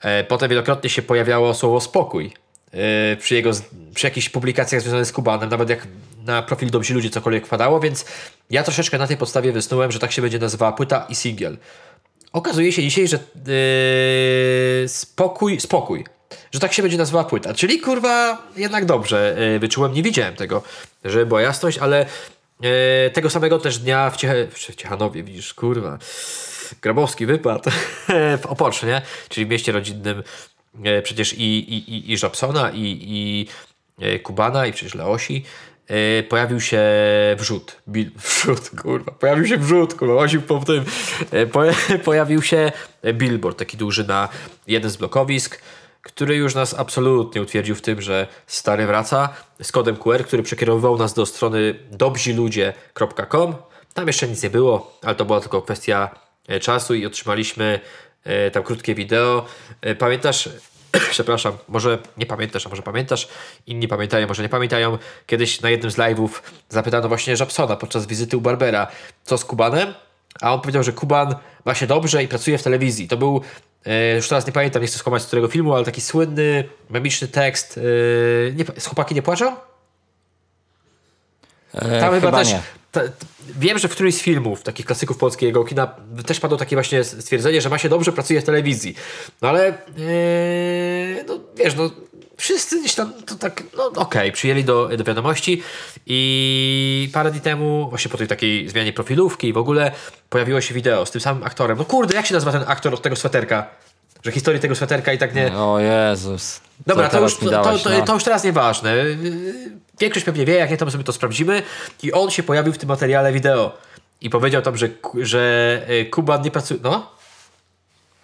E, potem wielokrotnie się pojawiało słowo spokój e, przy jego, przy jakichś publikacjach związanych z Kubanem, nawet jak na profil Dobrzy Ludzie cokolwiek wpadało, więc ja troszeczkę na tej podstawie wysnułem, że tak się będzie nazywała płyta i singiel. Okazuje się dzisiaj, że yy, spokój, spokój. Że tak się będzie nazywała płyta. Czyli kurwa, jednak dobrze yy, wyczułem. Nie widziałem tego, żeby była jasność, ale yy, tego samego też dnia w, Ciech w Ciechanowie, widzisz, kurwa. Grabowski wypad w Opocznie, nie? czyli w mieście rodzinnym przecież i, i, i, i Żabsona, i, i Kubana, i przecież Leosi. Yy, pojawił się wrzut. Bil, wrzut, kurwa. Pojawił się wrzut, kurwa. Łaził po tym. Yy, po, pojawił się billboard, taki duży na jeden z blokowisk, który już nas absolutnie utwierdził w tym, że stary wraca z kodem QR, który przekierowywał nas do strony dobziludzie.com. Tam jeszcze nic nie było, ale to była tylko kwestia yy, czasu i otrzymaliśmy yy, tam krótkie wideo. Yy, pamiętasz, przepraszam, może nie pamiętasz, a może pamiętasz, inni pamiętają, może nie pamiętają. Kiedyś na jednym z live'ów zapytano właśnie Żabsona podczas wizyty u Barbera, co z Kubanem, a on powiedział, że Kuban ma się dobrze i pracuje w telewizji. To był, e, już teraz nie pamiętam, nie chcę skłamać z którego filmu, ale taki słynny, memiczny tekst, e, nie, chłopaki nie płaczą? E, Tam chyba, też. Ta, wiem, że w którymś z filmów, takich klasyków polskiego kina, też padło takie właśnie stwierdzenie, że ma się dobrze, pracuje w telewizji. No ale, yy, no wiesz, no wszyscy gdzieś tam to tak, no okej, okay, przyjęli do, do wiadomości i parę dni temu, właśnie po tej takiej zmianie profilówki i w ogóle pojawiło się wideo z tym samym aktorem. No kurde, jak się nazywa ten aktor od tego sweterka? Że historii tego sweterka i tak nie... O Jezus. Dobra, to już, teraz mi to, dałeś, to, no. to już teraz nieważne. Większość pewnie wie, jak nie, to my sobie to sprawdzimy. I on się pojawił w tym materiale wideo. I powiedział tam, że, że y, Kuban nie pracuje. No?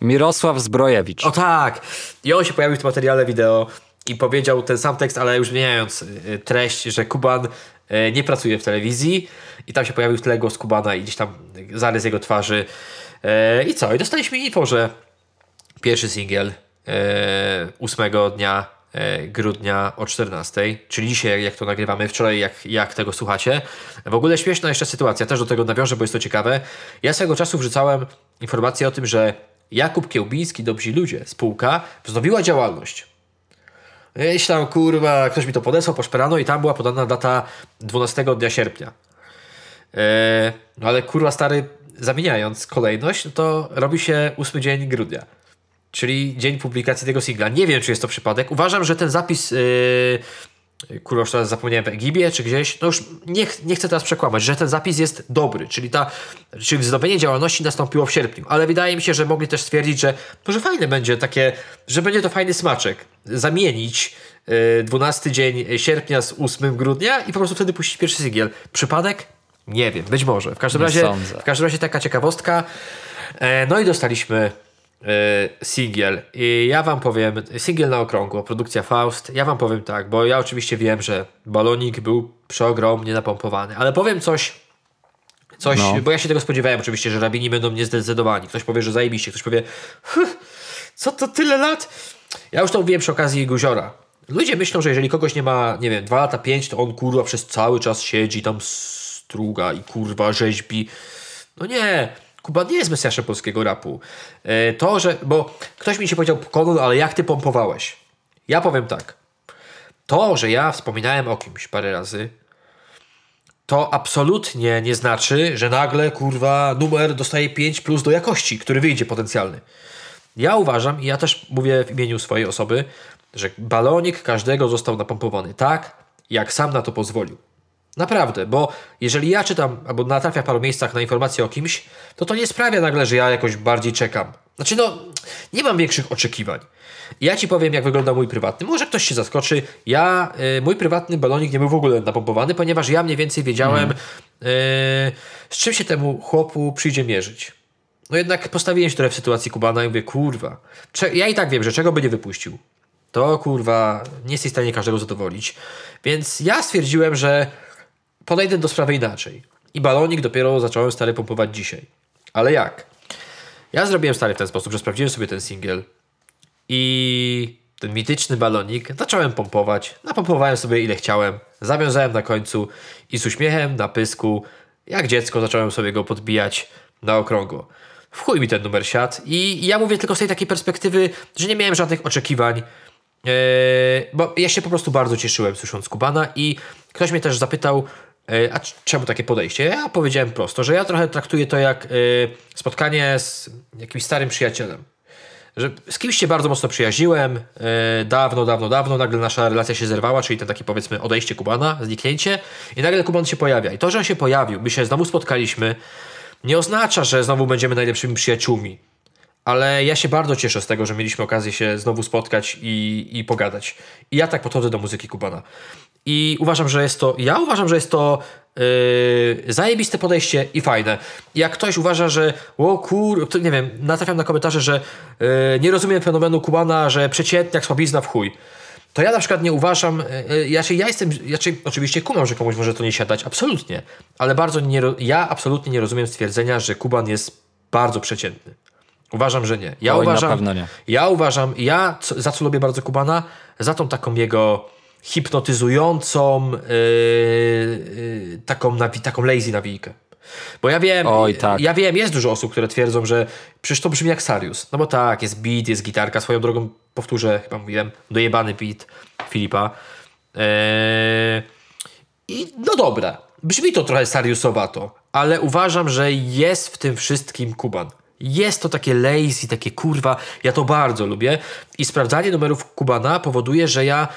Mirosław Zbrojewicz. O tak! I on się pojawił w tym materiale wideo i powiedział ten sam tekst, ale już zmieniając y, treść, że Kuban y, nie pracuje w telewizji. I tam się pojawił w tle głos Kubana i gdzieś tam zarys jego twarzy. I co? I dostaliśmy info, że pierwszy singiel e, 8 dnia e, grudnia o 14, czyli dzisiaj, jak to nagrywamy, wczoraj, jak, jak tego słuchacie. W ogóle śmieszna jeszcze sytuacja, też do tego nawiążę, bo jest to ciekawe. Ja swego czasu wrzucałem informację o tym, że Jakub Kiełbiński, Dobrzy Ludzie, spółka, wznowiła działalność. Jeśli tam, kurwa, ktoś mi to podesłał, poszperano i tam była podana data 12 dnia sierpnia. E, no ale kurwa stary, zamieniając kolejność, no to robi się 8 dzień grudnia. Czyli dzień publikacji tego singla. Nie wiem, czy jest to przypadek. Uważam, że ten zapis. Yy, kurwa, już teraz zapomniałem w Egipie czy gdzieś. No już nie, ch- nie chcę teraz przekłamać, że ten zapis jest dobry. Czyli, ta, czyli wznowienie działalności nastąpiło w sierpniu. Ale wydaje mi się, że mogli też stwierdzić, że może fajne będzie takie, że będzie to fajny smaczek. Zamienić yy, 12 dzień sierpnia z 8 grudnia i po prostu wtedy puścić pierwszy singiel. Przypadek? Nie wiem, być może. W każdym Nie razie, sądzę. w każdym razie taka ciekawostka. E, no i dostaliśmy singiel. I ja wam powiem, singiel na okrągło, produkcja Faust. Ja wam powiem tak, bo ja oczywiście wiem, że balonik był przeogromnie napompowany, ale powiem coś. Coś, No. bo ja się tego spodziewałem oczywiście, że rabini będą niezdecydowani. Ktoś powie, że zajebiście, ktoś powie, "Huh, co to tyle lat? Ja już to mówiłem przy okazji Guziora, Ludzie myślą, że jeżeli kogoś nie ma, nie wiem, 2 lata, 5, to on kurwa przez cały czas siedzi tam struga i kurwa rzeźbi. No nie, Kuba nie jest mesjaszem polskiego rapu. E, to, że, bo ktoś mi się powiedział, Konul, ale jak ty pompowałeś? Ja powiem tak. To, że ja wspominałem o kimś parę razy, to absolutnie nie znaczy, że nagle kurwa numer dostaje 5 plus do jakości, który wyjdzie potencjalny. Ja uważam, i ja też mówię w imieniu swojej osoby, że balonik każdego został napompowany tak, jak sam na to pozwolił. Naprawdę, bo jeżeli ja czytam albo natrafiam w paru miejscach na informacje o kimś, to to nie sprawia nagle, że ja jakoś bardziej czekam. Znaczy, no, nie mam większych oczekiwań. Ja ci powiem, jak wygląda mój prywatny. Może ktoś się zaskoczy. Ja, y, mój prywatny balonik nie był w ogóle napompowany, ponieważ ja mniej więcej wiedziałem, y, z czym się temu chłopu przyjdzie mierzyć. No jednak postawiłem się trochę w sytuacji Kubana i mówię, kurwa, ja i tak wiem, że czego by nie wypuścił. To kurwa, nie jesteś w stanie każdego zadowolić. Więc ja stwierdziłem, że podejdę do sprawy inaczej. I balonik dopiero zacząłem stary pompować dzisiaj. Ale jak? Ja zrobiłem stary w ten sposób, że sprawdziłem sobie ten singiel i ten mityczny balonik zacząłem pompować. Napompowałem sobie ile chciałem, zawiązałem na końcu i z uśmiechem na pysku, jak dziecko, zacząłem sobie go podbijać na okrągło. W chuj mi ten numer siadł i ja mówię tylko z tej takiej perspektywy, że nie miałem żadnych oczekiwań, Yy, bo ja się po prostu bardzo cieszyłem słysząc Kubana i ktoś mnie też zapytał, a czemu takie podejście? Ja powiedziałem prosto, że ja trochę traktuję to jak yy, spotkanie z jakimś starym przyjacielem. Że z kimś się bardzo mocno przyjaźniłem, yy, dawno, dawno, dawno, nagle nasza relacja się zerwała, czyli ten taki powiedzmy odejście Kubana, zniknięcie i nagle Kuban się pojawia. I to, że on się pojawił, my się znowu spotkaliśmy, nie oznacza, że znowu będziemy najlepszymi przyjaciółmi. Ale ja się bardzo cieszę z tego, że mieliśmy okazję się znowu spotkać i, i pogadać. I ja tak podchodzę do muzyki Kubana. I uważam, że jest to. Ja uważam, że jest to yy, zajebiste podejście i fajne. Jak ktoś uważa, że o kur, nie wiem, natrafiam na komentarze, że yy, nie rozumiem fenomenu Kubana, że przeciętniak, słabizna w chuj. To ja na przykład nie uważam, yy, ja, ja jestem, ja, oczywiście kumam, że komuś może to nie siadać, absolutnie, ale bardzo nie, ja absolutnie nie rozumiem stwierdzenia, że Kuban jest bardzo przeciętny. Uważam, że nie. Ja Oj, uważam, nie. Ja uważam, ja co, za co lubię bardzo Kubana, za tą taką jego hipnotyzującą, yy, taką, taką lazy nawijkę. Bo ja wiem, Oj, tak. ja wiem, jest dużo osób, które twierdzą, że przecież to brzmi jak Sarius. No bo tak, jest beat, jest gitarka. Swoją drogą powtórzę, chyba mówiłem, dojebany beat Filipa. Yy, I no dobra, brzmi to trochę Sariusowato, ale uważam, że jest w tym wszystkim Kuban. Jest to takie lazy, takie kurwa, ja to bardzo lubię i sprawdzanie numerów Kubana powoduje, że ja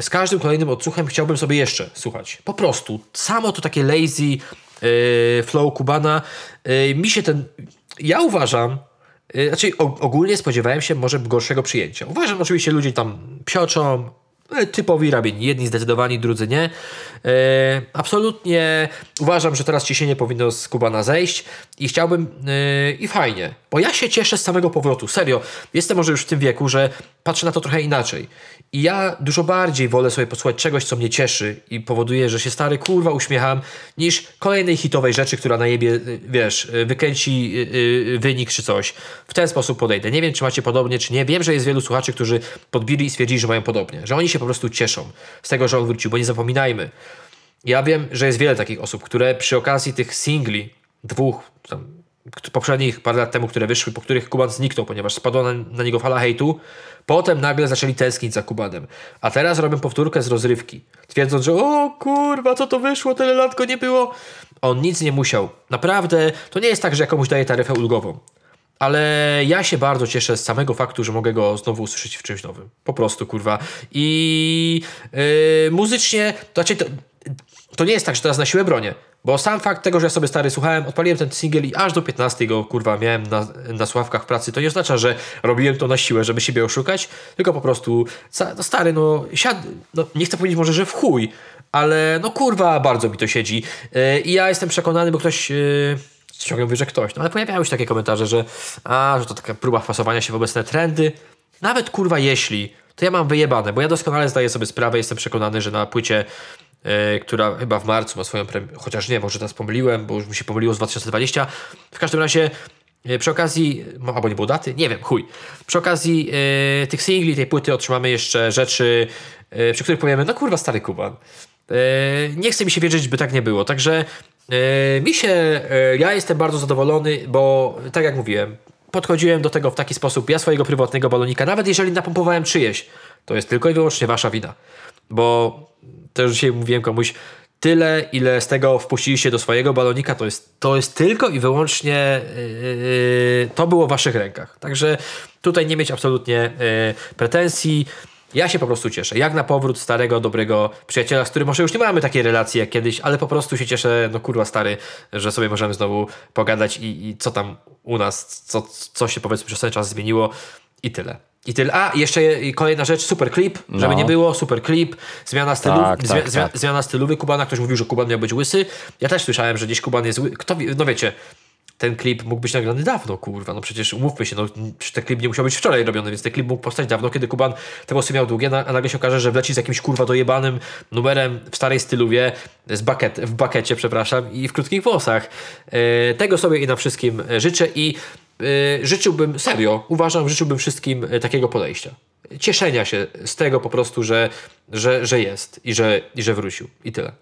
z każdym kolejnym odsłuchem chciałbym sobie jeszcze słuchać. Po prostu. Samo to takie lazy yy, flow Kubana yy, mi się ten... Ja uważam, yy, znaczy ogólnie spodziewałem się może gorszego przyjęcia. Uważam, oczywiście ludzie tam psioczą, typowi rabieni. Jedni zdecydowani, drudzy nie. Absolutnie uważam, że teraz ciśnienie powinno z Kubana zejść i chciałbym i fajnie, bo ja się cieszę z samego powrotu. Serio, jestem może już w tym wieku, że patrzę na to trochę inaczej. I ja dużo bardziej wolę sobie posłuchać czegoś, co mnie cieszy i powoduje, że się stary kurwa uśmiecham, niż kolejnej hitowej rzeczy, która na jebie, y, wiesz, y, wykręci yy, wynik czy coś. W ten sposób podejdę. Nie wiem, czy macie podobnie, czy nie. Wiem, że jest wielu słuchaczy, którzy podbili i stwierdzili, że mają podobnie. Że oni się po prostu cieszą z tego, że on wrócił, bo nie zapominajmy. Ja wiem, że jest wiele takich osób, które przy okazji tych singli, dwóch, tam, poprzednich parę lat temu, które wyszły, po których Kuban zniknął, ponieważ spadła na, na niego fala hejtu, potem nagle zaczęli tęsknić za Kubanem. A teraz robią powtórkę z rozrywki, twierdząc, że o kurwa, co to wyszło, tyle lat go nie było. On nic nie musiał. Naprawdę, to nie jest tak, że ja komuś taryfę ulgową. Ale ja się bardzo cieszę z samego faktu, że mogę go znowu usłyszeć w czymś nowym. Po prostu, kurwa. I yy, muzycznie, to, znaczy, to, to nie jest tak, że teraz na siłę bronię. Bo sam fakt tego, że ja sobie stary słuchałem, odpaliłem ten singiel i aż do 15 go kurwa miałem na, na sławkach w pracy, to nie oznacza, że robiłem to na siłę, żeby siebie oszukać, tylko po prostu no stary, no, siad, no nie chcę powiedzieć może, że w chuj, ale no kurwa, bardzo mi to siedzi. Yy, I ja jestem przekonany, bo ktoś. Yy, ciągle mówi, że ktoś. No ale pojawiały się takie komentarze, że a, że to taka próba wpasowania się w obecne trendy. Nawet kurwa jeśli, to ja mam wyjebane, bo ja doskonale zdaję sobie sprawę, jestem przekonany, że na płycie która chyba w marcu ma swoją premierę, chociaż nie, może teraz pomyliłem, bo już mi się pomyliło z 2020. W każdym razie yy, przy okazji, albo nie było daty, nie wiem, chuj. Przy okazji yy, tych singli, tej płyty otrzymamy jeszcze rzeczy e, przy których powiemy, no kurwa, stary Kuban. E, nie chce mi się wierzyć, by tak nie było. Także e, mi się, e, ja jestem bardzo zadowolony, bo tak jak mówiłem, podchodziłem do tego w taki sposób, ja swojego prywatnego balonika, nawet jeżeli napompowałem czyjeś, to jest tylko i wyłącznie wasza wina. Bo też dzisiaj mówiłem komuś, tyle, ile z tego wpuściliście do swojego balonika, to jest, to jest tylko i wyłącznie yy, to było w waszych rękach. Także tutaj nie mieć absolutnie yy, pretensji. Ja się po prostu cieszę. Jak na powrót starego, dobrego przyjaciela, z którym może już nie mamy takiej relacji jak kiedyś, ale po prostu się cieszę, no kurwa stary, że sobie możemy znowu pogadać i, i co tam u nas, co, co się powiedzmy przez ten czas zmieniło i tyle. I tyle. A, jeszcze kolejna rzecz, super klip, żeby No. nie było, super klip, zmiana stylu, Tak, zmi- tak, zmi- tak. zmiana stylowy Kubana, ktoś mówił, że Kuban miał być łysy. Ja też słyszałem, że gdzieś Kuban jest ły... Kto no wiecie, ten klip mógł być nagrany dawno, kurwa, no przecież umówmy się, no ten klip nie musiał być wczoraj robiony, więc ten klip mógł powstać dawno, kiedy Kuban te włosy miał długie, a nagle się okaże, że wleci z jakimś kurwa dojebanym numerem w starej styluwie, z baket, w bakecie, przepraszam, i w krótkich włosach. E, tego sobie i na wszystkim życzę i życzyłbym, serio, uważam, życzyłbym wszystkim e, takiego podejścia. Cieszenia się z tego po prostu, że, że, że jest i że, i że wrócił. I tyle.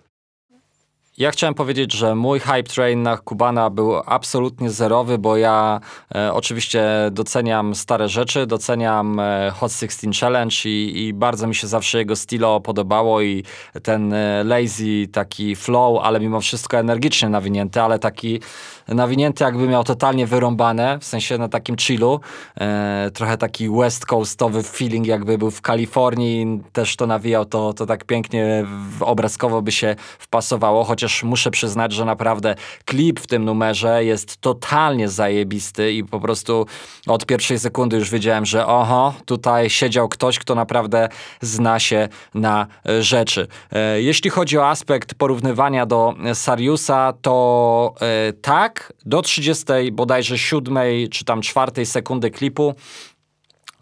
Ja chciałem powiedzieć, że mój hype train na Kubana był absolutnie zerowy, bo ja e, oczywiście doceniam stare rzeczy, doceniam e, Hot 16 Challenge i, i bardzo mi się zawsze jego stylo podobało i ten e, lazy taki flow, ale mimo wszystko energicznie nawinięty, ale taki nawinięty jakby miał totalnie wyrąbane, w sensie na takim chillu, e, trochę taki west coastowy feeling jakby był w Kalifornii, też to nawijał, to, to tak pięknie obrazkowo by się wpasowało, chociaż muszę przyznać, że naprawdę klip w tym numerze jest totalnie zajebisty i po prostu od pierwszej sekundy już wiedziałem, że oho, tutaj siedział ktoś, kto naprawdę zna się na rzeczy. E, Jeśli chodzi o aspekt porównywania do Sariusa, to e, tak, do 30 bodajże 7 czy tam 4 sekundy klipu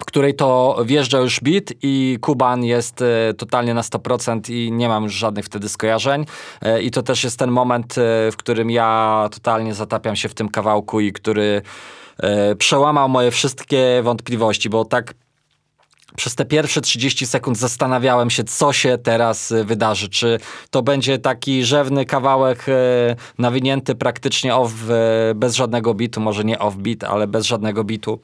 w której to wjeżdża już beat i Kuban jest e, totalnie na 100% i nie mam już żadnych wtedy skojarzeń. E, I to też jest ten moment, e, w którym ja totalnie zatapiam się w tym kawałku i który przełamał moje wszystkie wątpliwości, bo tak przez te pierwsze 30 sekund zastanawiałem się, co się teraz wydarzy. Czy to będzie taki rzewny kawałek nawinięty praktycznie off, bez żadnego bitu, może nie off beat, ale bez żadnego bitu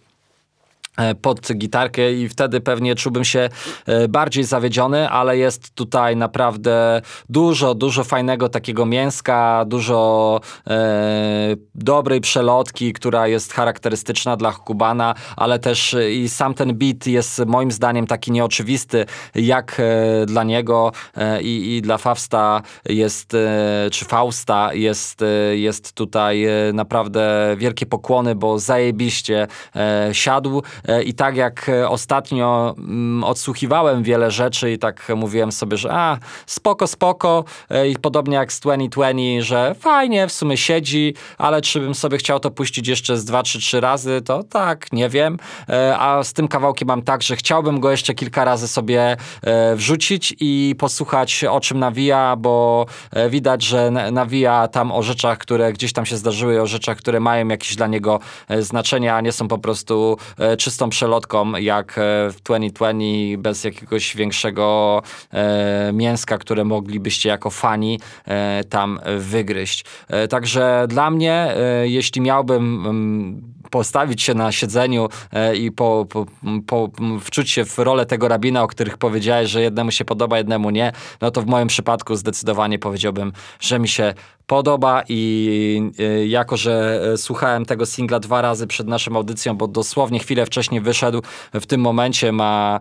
pod gitarkę i wtedy pewnie czułbym się e, bardziej zawiedziony, ale jest tutaj naprawdę dużo, dużo fajnego takiego mięska, dużo e, dobrej przelotki, która jest charakterystyczna dla Kubana, ale też e, i sam ten beat jest moim zdaniem taki nieoczywisty, jak e, dla niego e, i, i dla Fausta jest, e, czy Fausta jest, e, jest tutaj e, naprawdę wielkie pokłony, bo zajebiście e, siadł. E, i tak jak e, ostatnio mm, odsłuchiwałem wiele rzeczy i tak mówiłem sobie, że a, spoko, spoko e, i podobnie jak z 2020, że fajnie, w sumie siedzi, ale czy bym sobie chciał to puścić jeszcze z dwa, trzy, trzy razy, to tak, nie wiem. E, A z tym kawałkiem mam tak, że chciałbym go jeszcze kilka razy sobie e, wrzucić i posłuchać o czym nawija, bo e, widać, że nawija tam o rzeczach, które gdzieś tam się zdarzyły, o rzeczach, które mają jakieś dla niego e, znaczenie, a nie są po prostu e, czystą przelotką jak e, w 2020 bez jakiegoś większego e, mięska, które moglibyście jako fani e, tam wygryźć. E, Także dla mnie, e, jeśli miałbym mm, postawić się na siedzeniu e, i po, po, po, wczuć się w rolę tego rabina, o których powiedziałeś, że jednemu się podoba, jednemu nie, no to w moim przypadku zdecydowanie powiedziałbym, że mi się podoba i e, jako, że e, słuchałem tego singla dwa razy przed naszą audycją, bo dosłownie chwilę wcześniej wyszedł, w tym momencie ma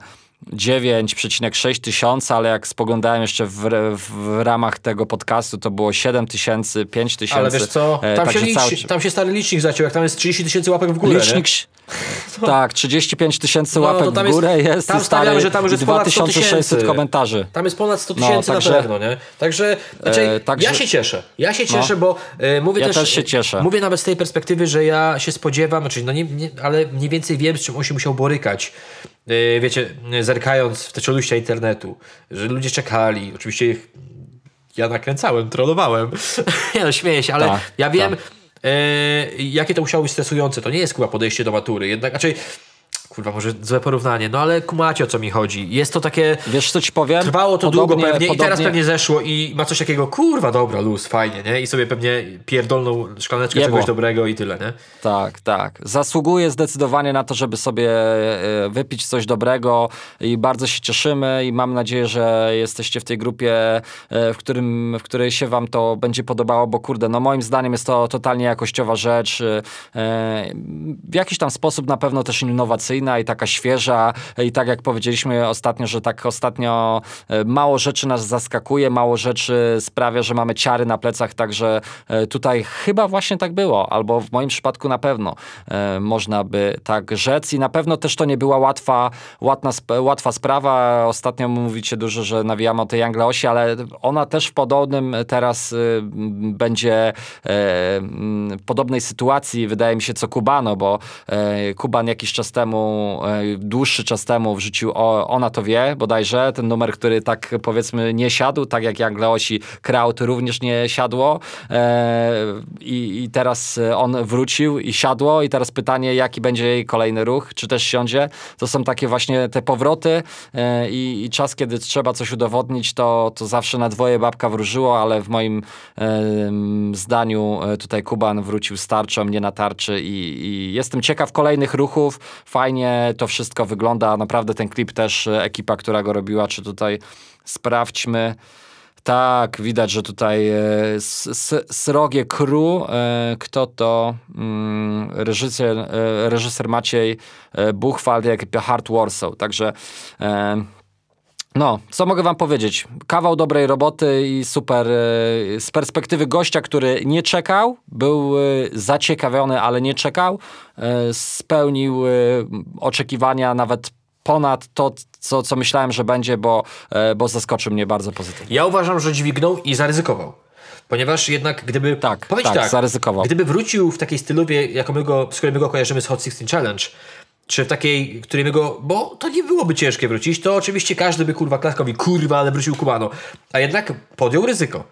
9,6 tysiąca, ale jak spoglądałem jeszcze w, w ramach tego podcastu, to było 7 tysięcy, 5 tysięcy. Ale wiesz co, E, tam się, także cały- licz, tam się stary licznik zaciął, jak tam jest 30 tysięcy łapek w górę, Licznik, nie? tak, 35 tysięcy No, łapek tam w jest- górę jest, tam i stawiam, stary, że tam już jest ponad 100 2600 tysięcy. komentarzy. Tam jest ponad 100 No, tysięcy także- na pewno, nie? Także, znaczy, E, także- ja się cieszę. Ja się cieszę, No. bo e, mówię Ja też, też się cieszę. Mówię nawet z tej perspektywy, że ja się spodziewam, znaczy, no nie, nie, ale mniej więcej wiem, z czym on się musiał borykać. E, wiecie, zerkając w te czeluścia internetu, że ludzie czekali, oczywiście ich ja nakręcałem, trollowałem. nie no, śmieję się, ale Tak, ja wiem, e, jakie to musiało być stresujące. To nie jest chyba podejście do matury. Jednak, znaczy, kurwa, może złe porównanie, no ale kumacie o co mi chodzi. Jest to takie... Wiesz co ci powiem? Trwało to Podobnie- długo pewnie i teraz podobnie- pewnie zeszło i ma coś takiego, kurwa, dobra, luz, fajnie, nie? I sobie pewnie pierdolną szklaneczkę Jebło. czegoś dobrego i tyle, nie? Tak, tak. Zasługuje zdecydowanie na to, żeby sobie e, wypić coś dobrego i bardzo się cieszymy i mam nadzieję, że jesteście w tej grupie, e, w, którym, w której się wam to będzie podobało, bo kurde, no moim zdaniem jest to totalnie jakościowa rzecz. e, W jakiś tam sposób na pewno też innowacyjna i taka świeża i tak jak powiedzieliśmy ostatnio, że tak ostatnio e, mało rzeczy nas zaskakuje, mało rzeczy sprawia, że mamy ciary na plecach, także e, tutaj chyba właśnie tak było, albo w moim przypadku na pewno e, można by tak rzec i na pewno też to nie była łatwa, łatna, łatwa sprawa. Ostatnio mówicie dużo, że nawijamy o tej Angleosi, ale ona też w podobnym teraz y, będzie m, podobnej sytuacji, wydaje mi się, co Kubano, bo Kuban jakiś czas temu, e, dłuższy czas temu wrzucił o, Ona to wie, bodajże, ten numer, który tak powiedzmy nie siadł, tak jak Angleosi, Kraut również nie siadło e, i, i teraz e, on wrócił i siadło i teraz pytanie, jaki będzie jej kolejny ruch, czy też siądzie. To są takie właśnie te powroty i, i czas, kiedy trzeba coś udowodnić, to, to zawsze na dwoje babka wróżyło, ale w moim zdaniu tutaj Kuban wrócił z tarczą, nie na tarczy i, i jestem ciekaw kolejnych ruchów. Fajnie to wszystko wygląda. Naprawdę ten klip też e, ekipa, która go robiła, czy tutaj sprawdźmy. Tak, widać, że tutaj e, srogie crew. E, kto to? Mm, reżyser, reżyser Maciej Buchwald ekipa Hard Warsaw. Także no, co mogę wam powiedzieć? Kawał dobrej roboty i super e, z perspektywy gościa, który nie czekał, był e, zaciekawiony, ale nie czekał, e, spełnił oczekiwania nawet ponad to, co, co myślałem, że będzie, bo, bo zaskoczył mnie bardzo pozytywnie. Ja uważam, że dźwignął i zaryzykował. Ponieważ jednak gdyby... Tak, powiedz tak, zaryzykował. Gdyby wrócił w takiej stylowie, jaką my go, z której my go kojarzymy z Hot 16 Challenge, czy w takiej, której my go... Bo to nie byłoby ciężkie wrócić, to oczywiście każdy by kurwa klaskał i kurwa, ale wrócił Kubano. A jednak podjął ryzyko.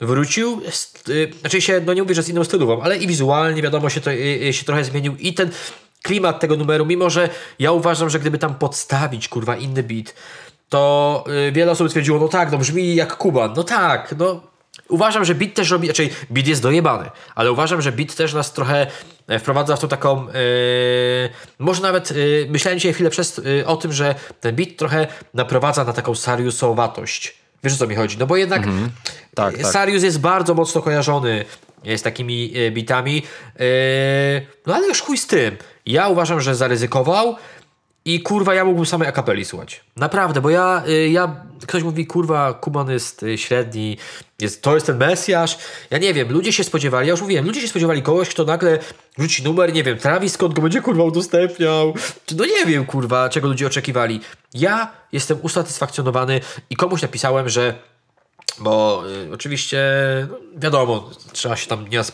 Wrócił, y, znaczy się, no nie mówię, że z inną stylową, ale i wizualnie wiadomo się, to, y, y, się trochę zmienił i ten klimat tego numeru, mimo że ja uważam, że gdyby tam podstawić kurwa inny beat, to wiele osób stwierdziło, no tak, no brzmi jak Kuban. No tak, no uważam, że beat też robi, raczej beat jest dojebany, ale uważam, że beat też nas trochę wprowadza w tą taką, y, może nawet y, myślałem dzisiaj chwilę przez, y, o tym, że ten beat trochę naprowadza na taką seriusowatość. Wiesz o co mi chodzi? No bo jednak Tak, e, tak. Sarius jest bardzo mocno kojarzony e, z takimi e, bitami. E, no ale już chuj z tym. Ja uważam, że zaryzykował i kurwa ja mógłbym same akapeli słuchać. Naprawdę, bo ja, y, ja ktoś mówi kurwa Kuban jest y, średni, jest, to jest ten Mesjasz. Ja nie wiem, ludzie się spodziewali, ja już mówiłem, ludzie się spodziewali kogoś, kto nagle rzuci numer, nie wiem, Travis skąd go będzie kurwa udostępniał. No nie wiem kurwa, czego ludzie oczekiwali. Ja jestem usatysfakcjonowany i komuś napisałem, że bo y, oczywiście, no, wiadomo, trzeba się tam nie, z,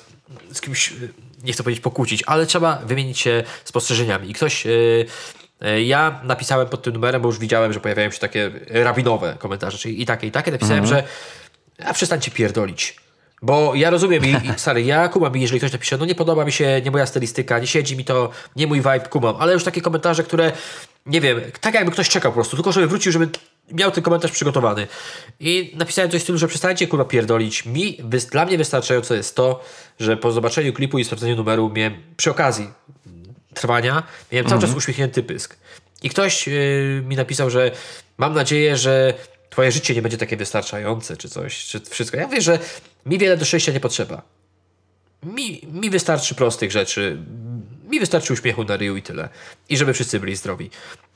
z kimś, y, nie chcę powiedzieć pokłócić, ale trzeba wymienić się spostrzeżeniami. I ktoś, y, ja napisałem pod tym numerem, bo już widziałem, że pojawiają się takie rabinowe komentarze, czyli i takie, i takie. Napisałem, że a przestańcie pierdolić. Bo ja rozumiem, i, i stary, ja kumam, jeżeli ktoś napisze, no nie podoba mi się, nie moja stylistyka, nie siedzi mi to, nie mój vibe, kumam, ale już takie komentarze, które, nie wiem, tak jakby ktoś czekał po prostu, tylko żeby wrócił, żeby miał ten komentarz przygotowany. I napisałem coś w stylu, że przestańcie kurwa pierdolić. Mi, dla mnie wystarczające jest to, że po zobaczeniu klipu i sprawdzeniu numeru miałem przy okazji trwania, miałem cały czas uśmiechnięty pysk. I ktoś yy, mi napisał, że mam nadzieję, że twoje życie nie będzie takie wystarczające, czy coś, czy wszystko. Ja mówię, że mi wiele do szczęścia nie potrzeba. Mi, mi wystarczy prostych rzeczy. Mi wystarczy uśmiechu na ryju i tyle. I żeby wszyscy byli zdrowi.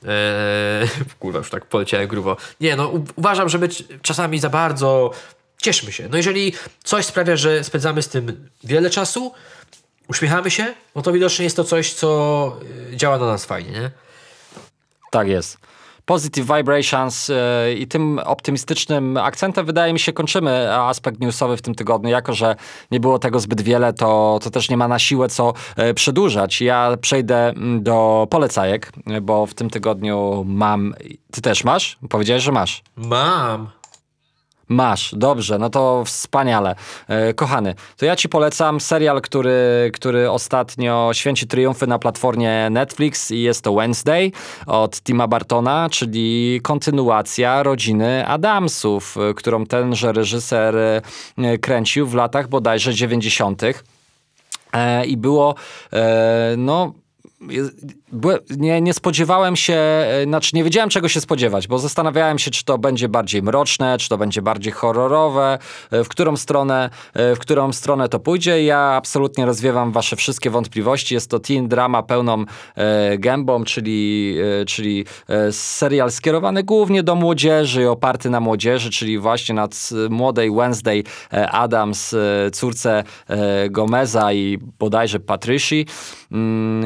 Eee, kurwa, już tak poleciałem grubo. Nie, no uważam, że my czasami za bardzo cieszmy się. No jeżeli coś sprawia, że spędzamy z tym wiele czasu, uśmiechamy się, no to widocznie jest to coś, co y, działa na nas fajnie, nie? Tak jest. Positive Vibrations e, i tym optymistycznym akcentem wydaje mi się kończymy aspekt newsowy w tym tygodniu. Jako, że nie było tego zbyt wiele, to, to też nie ma na siłę co e, przedłużać. Ja przejdę mm, do polecajek, bo w tym tygodniu mam... Ty też masz? Powiedziałeś, że masz. Mam. Masz, dobrze, no to wspaniale. E, kochany, to ja ci polecam serial, który, który ostatnio święci triumfy na platformie Netflix i jest to Wednesday od Tima Bartona, czyli kontynuacja rodziny Adamsów, e, którą tenże reżyser e, kręcił w latach bodajże 90. E, I było, e, nie, nie spodziewałem się, e, znaczy nie wiedziałem czego się spodziewać, bo zastanawiałem się, czy to będzie bardziej mroczne, czy to będzie bardziej horrorowe, e, w którą stronę, e, w którą stronę to pójdzie. Ja absolutnie rozwiewam wasze wszystkie wątpliwości. Jest to teen drama pełną e, gębą, czyli, e, czyli serial skierowany głównie do młodzieży, oparty na młodzieży, czyli właśnie nad młodej Wednesday Adams, córce Gomeza i bodajże Patrycji. Mm,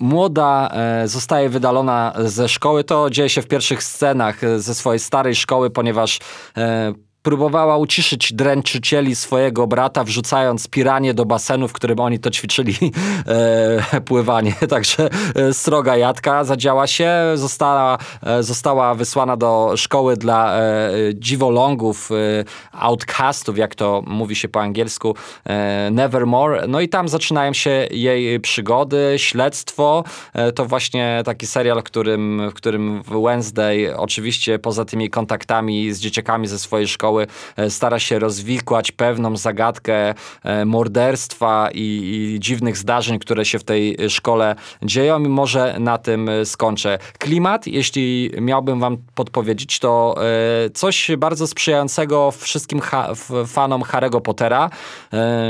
młoda e, zostaje wydalona ze szkoły. To dzieje się w pierwszych scenach e, ze swojej starej szkoły, ponieważ e, próbowała uciszyć dręczycieli swojego brata, wrzucając piranie do basenu, w którym oni to ćwiczyli e, pływanie. Także e, sroga jadka zadziała się. Została, e, została wysłana do szkoły dla e, dziwolągów, e, outcastów, jak to mówi się po angielsku, e, Nevermore. No i tam zaczynają się jej przygody, śledztwo. E, to właśnie taki serial, którym, w którym Wednesday oczywiście poza tymi kontaktami z dzieciakami ze swojej szkoły szkoły e, stara się rozwikłać pewną zagadkę e, morderstwa i, i dziwnych zdarzeń, które się w tej szkole dzieją i może na tym e, skończę. Klimat, jeśli miałbym wam podpowiedzieć, to coś bardzo sprzyjającego wszystkim ha fanom Harry'ego Pottera.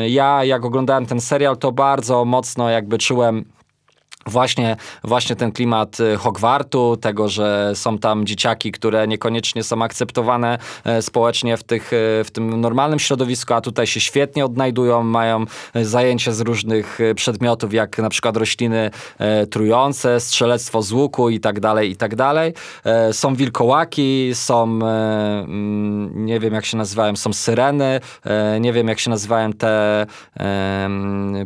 Ja, jak oglądałem ten serial, to bardzo mocno jakby czułem Właśnie, właśnie ten klimat y, Hogwartu, tego, że są tam dzieciaki, które niekoniecznie są akceptowane e, społecznie w, tych, e, w tym normalnym środowisku, a tutaj się świetnie odnajdują, mają e, zajęcia z różnych przedmiotów, jak na przykład rośliny trujące, strzelectwo z łuku i tak dalej, i tak dalej. Są wilkołaki, są, mm, nie wiem jak się nazywają, są syreny, nie wiem jak się nazywają te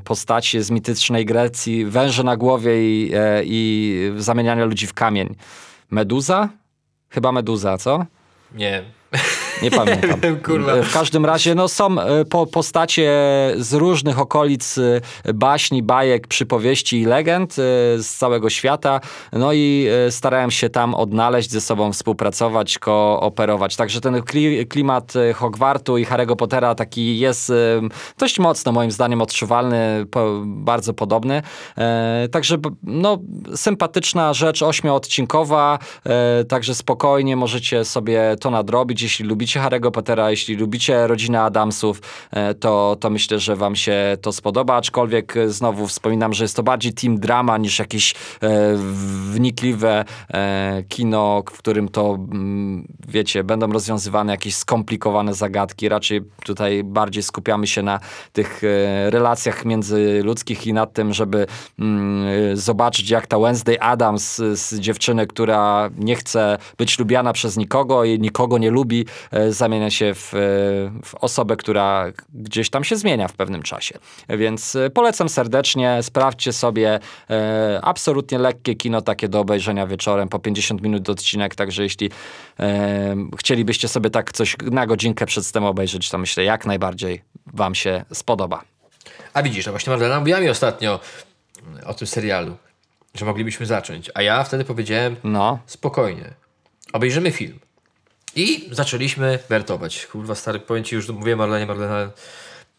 postacie z mitycznej Grecji, węże na głowie i, e, i zamieniania ludzi w kamień. Meduza? Chyba meduza, co? Nie. Nie pamiętam. Kurwa. W każdym razie no, są e, po, postacie z różnych okolic e, baśni, bajek, przypowieści i legend e, z całego świata. No i starałem się tam odnaleźć, ze sobą współpracować, kooperować. Także ten klimat Hogwartu i Harry'ego Pottera taki jest dość mocno moim zdaniem odczuwalny, bardzo podobny. Także no, sympatyczna rzecz, ośmioodcinkowa, także spokojnie możecie sobie to nadrobić, jeśli lubicie lubicie Harry'ego Pottera, jeśli lubicie rodzinę Adamsów, e, to, to myślę, że wam się to spodoba, aczkolwiek e, znowu wspominam, że jest to bardziej team drama niż jakieś e, wnikliwe e, kino, w którym to, mm, wiecie, będą rozwiązywane jakieś skomplikowane zagadki. Raczej tutaj bardziej skupiamy się na tych e, relacjach międzyludzkich i nad tym, żeby mm, zobaczyć, jak ta Wednesday Adams z, z dziewczyny, która nie chce być lubiana przez nikogo i nikogo nie lubi, E, zamienia się w, e, w osobę, która gdzieś tam się zmienia w pewnym czasie. Więc e, polecam serdecznie, sprawdźcie sobie absolutnie lekkie kino takie do obejrzenia wieczorem, po 50 minut odcinek, także jeśli chcielibyście sobie tak coś na godzinkę przed obejrzeć, to myślę jak najbardziej wam się spodoba. A widzisz, no właśnie Marlena mówiła mi ostatnio o tym serialu, że moglibyśmy zacząć, a ja wtedy powiedziałem no. spokojnie, obejrzymy film. I zaczęliśmy wertować. Kurwa, stary, powiem ci już, mówię Marlenie, Marlena,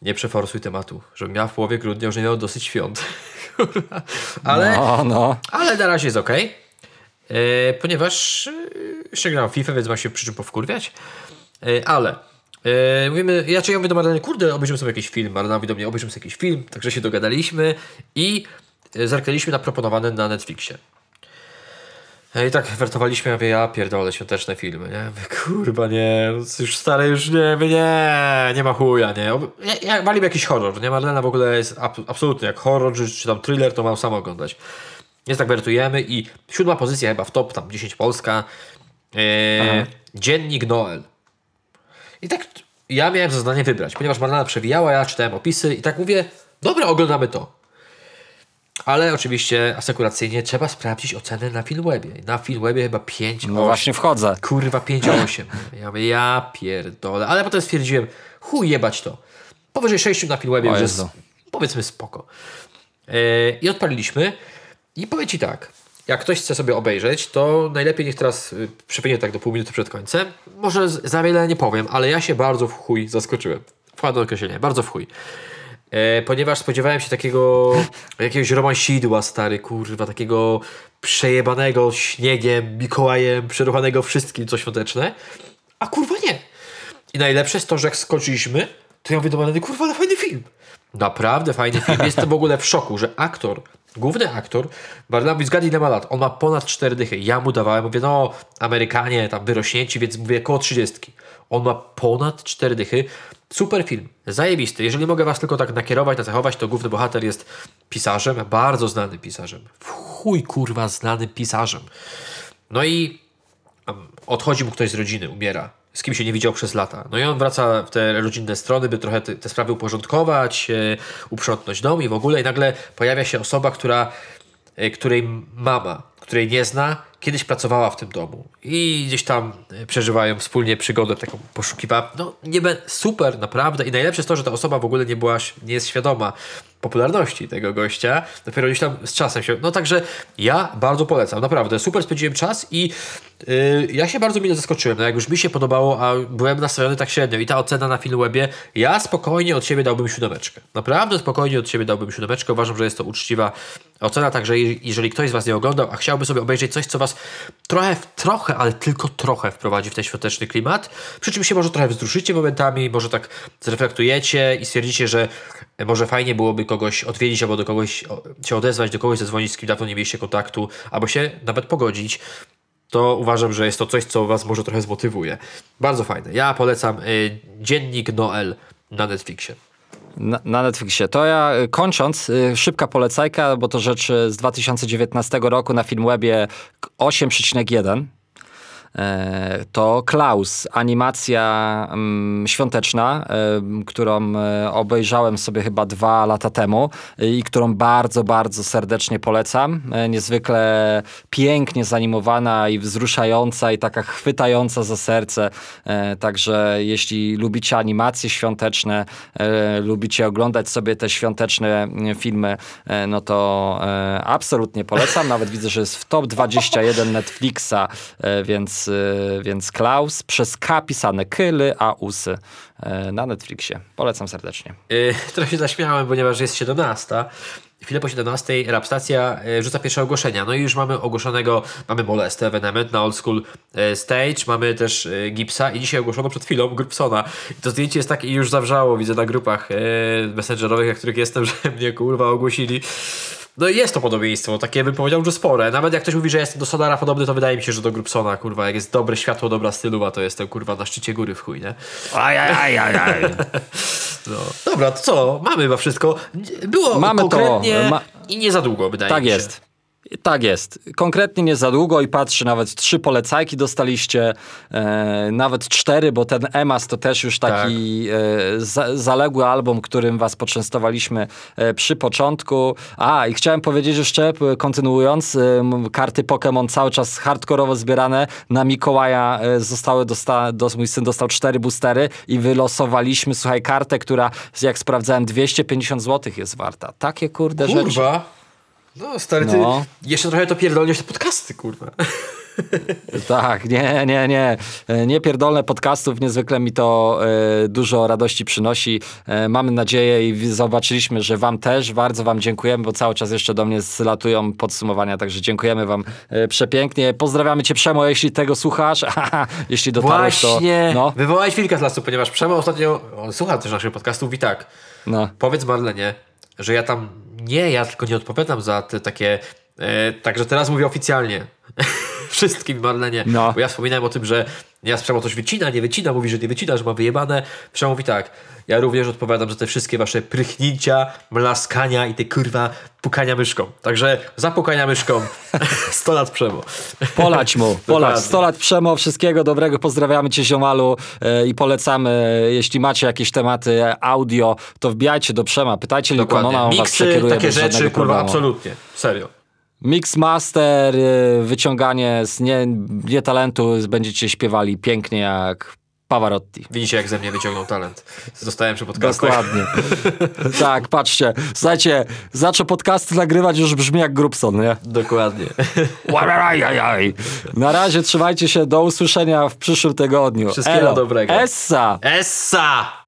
nie przeforsuj tematu, żebym miał w połowie grudnia już nie miał dosyć świąt. ale, no, no. ale na razie jest ok. E, ponieważ e, jeszcze gram FIFA, więc ma się przy czym powkurwiać. E, ale e, mówimy, ja, czy ja mówię do Marleny, kurde, obejrzymy sobie jakiś film. Marlena mówi do mnie, obejrzymy sobie jakiś film. Także się dogadaliśmy i zerknęliśmy na proponowany na Netflixie. I tak wertowaliśmy, ja mówię, ja pierdolę świąteczne filmy, nie? Kurwa, nie, już stare, już nie, nie, nie ma chuja, nie. Ja, ja walił jakiś horror, nie? Marlena w ogóle jest ab, absolutnie jak horror, czy, czy tam thriller, to mam sam oglądać. Jest tak wertujemy i siódma pozycja chyba w top, tam 10 Polska. E, Dziennik Noel. I tak ja miałem za zadanie wybrać, ponieważ Marlena przewijała, ja czytałem opisy i tak mówię, dobra, oglądamy to. Ale oczywiście asekuracyjnie trzeba sprawdzić ocenę na Filmwebie. Na Filmwebie chyba 5, No właśnie wchodzę. Kurwa 5,8. Ja mówię, ja pierdolę. Ale potem stwierdziłem, chuj jebać to. Powyżej 6 na Filmwebie już jest powiedzmy spoko. E, I odpaliliśmy. I powiem Ci tak, jak ktoś chce sobie obejrzeć, to najlepiej niech teraz y, przewinie tak do pół minuty przed końcem. Może za wiele nie powiem, ale ja się bardzo w chuj zaskoczyłem. Wkładam określenie, bardzo w chuj. E, ponieważ spodziewałem się takiego jakiegoś romansidła, stary, kurwa, takiego przejebanego śniegiem, Mikołajem, przeruchanego wszystkim, co świąteczne. A kurwa nie. I najlepsze jest to, że jak skończyliśmy, to ja mówię do kurwa, ale fajny film. Naprawdę fajny film. Jestem w ogóle w szoku, że aktor, główny aktor, mówi, zgadnij ile ma lat. On ma ponad 4 dychy. Ja mu dawałem, mówię, no Amerykanie, tam wyrośnięci, więc mówię koło 30. On ma ponad 4 dychy. Super film, zajebisty. Jeżeli mogę was tylko tak nakierować, nacechować, to główny bohater jest pisarzem, bardzo znanym pisarzem. Chuj kurwa znanym pisarzem. No i um, odchodzi mu ktoś z rodziny, umiera, z kim się nie widział przez lata. No i on wraca w te rodzinne strony, by trochę te, te sprawy uporządkować, e, uprzątnąć dom i w ogóle. I nagle pojawia się osoba, która, e, której mama, której nie zna, kiedyś pracowała w tym domu. I gdzieś tam e, przeżywają wspólnie przygodę taką poszukiwa. No niby super, naprawdę. I najlepsze jest to, że ta osoba w ogóle nie była, nie jest świadoma popularności tego gościa. Dopiero gdzieś tam z czasem się... No także ja bardzo polecam, naprawdę. Super spędziłem czas i yy, ja się bardzo mile zaskoczyłem. No jak już mi się podobało, a byłem nastawiony tak średnio i ta ocena na Filmwebie, ja spokojnie od siebie dałbym siódemeczkę. Naprawdę spokojnie od siebie dałbym siódemeczkę. Uważam, że jest to uczciwa ocena, także je- jeżeli ktoś z Was nie oglądał, a chciałby sobie obejrzeć coś, co Was trochę, trochę, ale tylko trochę wprowadzi w ten świąteczny klimat, przy czym się może trochę wzruszycie momentami, może tak zreflektujecie i stwierdzicie, że może fajnie byłoby kogoś odwiedzić, albo do kogoś się odezwać, do kogoś zadzwonić, z kim dawno nie mieliście kontaktu, albo się nawet pogodzić, to uważam, że jest to coś, co Was może trochę zmotywuje. Bardzo fajne. Ja polecam y, Dziennik Noel na Netflixie. Na, na Netflixie. To ja y, kończąc, y, szybka polecajka, bo to rzecz y, z 2019 roku na Filmwebie k- 8,1. E, To Klaus, animacja mm, świąteczna, em, którą e, obejrzałem sobie chyba dwa lata temu i którą bardzo, bardzo serdecznie polecam. E, Niezwykle pięknie zanimowana i wzruszająca i taka chwytająca za serce. E, Także jeśli lubicie animacje świąteczne, e, lubicie oglądać sobie te świąteczne filmy, e, no to e, absolutnie polecam. Nawet widzę, że jest w top 21 Netflixa, e, więc, e, więc Klaus przez K pisane Kyly, a Usy e, na Netflixie. Polecam serdecznie. Yy, trochę się zaśmiałem, ponieważ jest 17. Chwilę po 17 Rapstacja yy, rzuca pierwsze ogłoszenia. No i już mamy ogłoszonego, mamy Molestę, Venement na Old School Stage, mamy też Gipsa i dzisiaj ogłoszono przed chwilą Grupsona. To zdjęcie jest takie i już zawrzało, widzę na grupach messengerowych, na których jestem, że mnie kurwa ogłosili. No i jest to podobieństwo, takie bym powiedział, że spore. Nawet jak ktoś mówi, że jestem do Sonara podobny, to wydaje mi się, że do Grupsona, kurwa, jak jest dobre światło, dobra stylowa, to jestem kurwa na szczycie góry w chuj, nie? Ajajajajaj. No. Dobra, to co? Mamy chyba wszystko. Było Mamy to. konkretnie Ma- i nie za długo, wydaje Tak mi się. jest. Tak jest. Konkretnie nie za długo i patrzę, nawet trzy polecajki dostaliście, e, nawet cztery, bo ten Emas to też już taki e, za, zaległy album, którym was poczęstowaliśmy e, przy początku. A, i chciałem powiedzieć jeszcze, kontynuując, e, karty Pokémon cały czas hardkorowo zbierane. Na Mikołaja e, zostały, dosta, dos, mój syn dostał cztery boostery i wylosowaliśmy, słuchaj, kartę, która, jak sprawdzałem, 250 zł jest warta. Takie kurde rzeczy. No, stary, ty No. jeszcze trochę to pierdolniesz te podcasty, kurwa. Tak, nie, nie, nie. Nie pierdolne podcastów, niezwykle mi to e, dużo radości przynosi. E, mamy nadzieję i zobaczyliśmy, że wam też. Bardzo wam dziękujemy, bo cały czas jeszcze do mnie zlatują podsumowania, także dziękujemy wam e, przepięknie. Pozdrawiamy cię Przemo, jeśli tego słuchasz. jeśli dotarłeś, Właśnie. to... No, Wywołałeś wilka z lasu, ponieważ Przemo ostatnio on słucha też naszych podcastów i tak. no. Powiedz Marlenie, że ja tam nie, ja tylko nie odpowiadam za te takie. E, także teraz mówię oficjalnie. wszystkim Marlenie. No. Bo ja wspominałem o tym, że ja Przemo coś wycina, nie wycina, mówi, że nie wycina, że ma wyjebane. Przemo mówi tak, ja również odpowiadam za te wszystkie wasze prychnięcia, mlaskania i te kurwa pukania myszką. Także zapukania myszką 100 lat Przemo. Polać mu, polać. Dokładnie. 100 lat przemo, wszystkiego dobrego, pozdrawiamy cię ziomalu e, i polecamy, jeśli macie jakieś tematy audio, to wbijajcie do Przema, pytajcie Likonona, on was Miksy, przekieruje takie rzeczy, kurwa, absolutnie. Serio. Mix master, y, wyciąganie z nie, nie talentu, będziecie śpiewali pięknie jak Pavarotti. Widzicie, jak ze mnie wyciągnął talent. Zostałem przy podcastach. Dokładnie. tak, patrzcie. Słuchajcie, zaczął podcasty nagrywać, już brzmi jak Grubson, nie? Dokładnie. Na razie trzymajcie się, do usłyszenia w przyszłym tygodniu. Wszystkiego Elo. dobrego. Essa! Essa!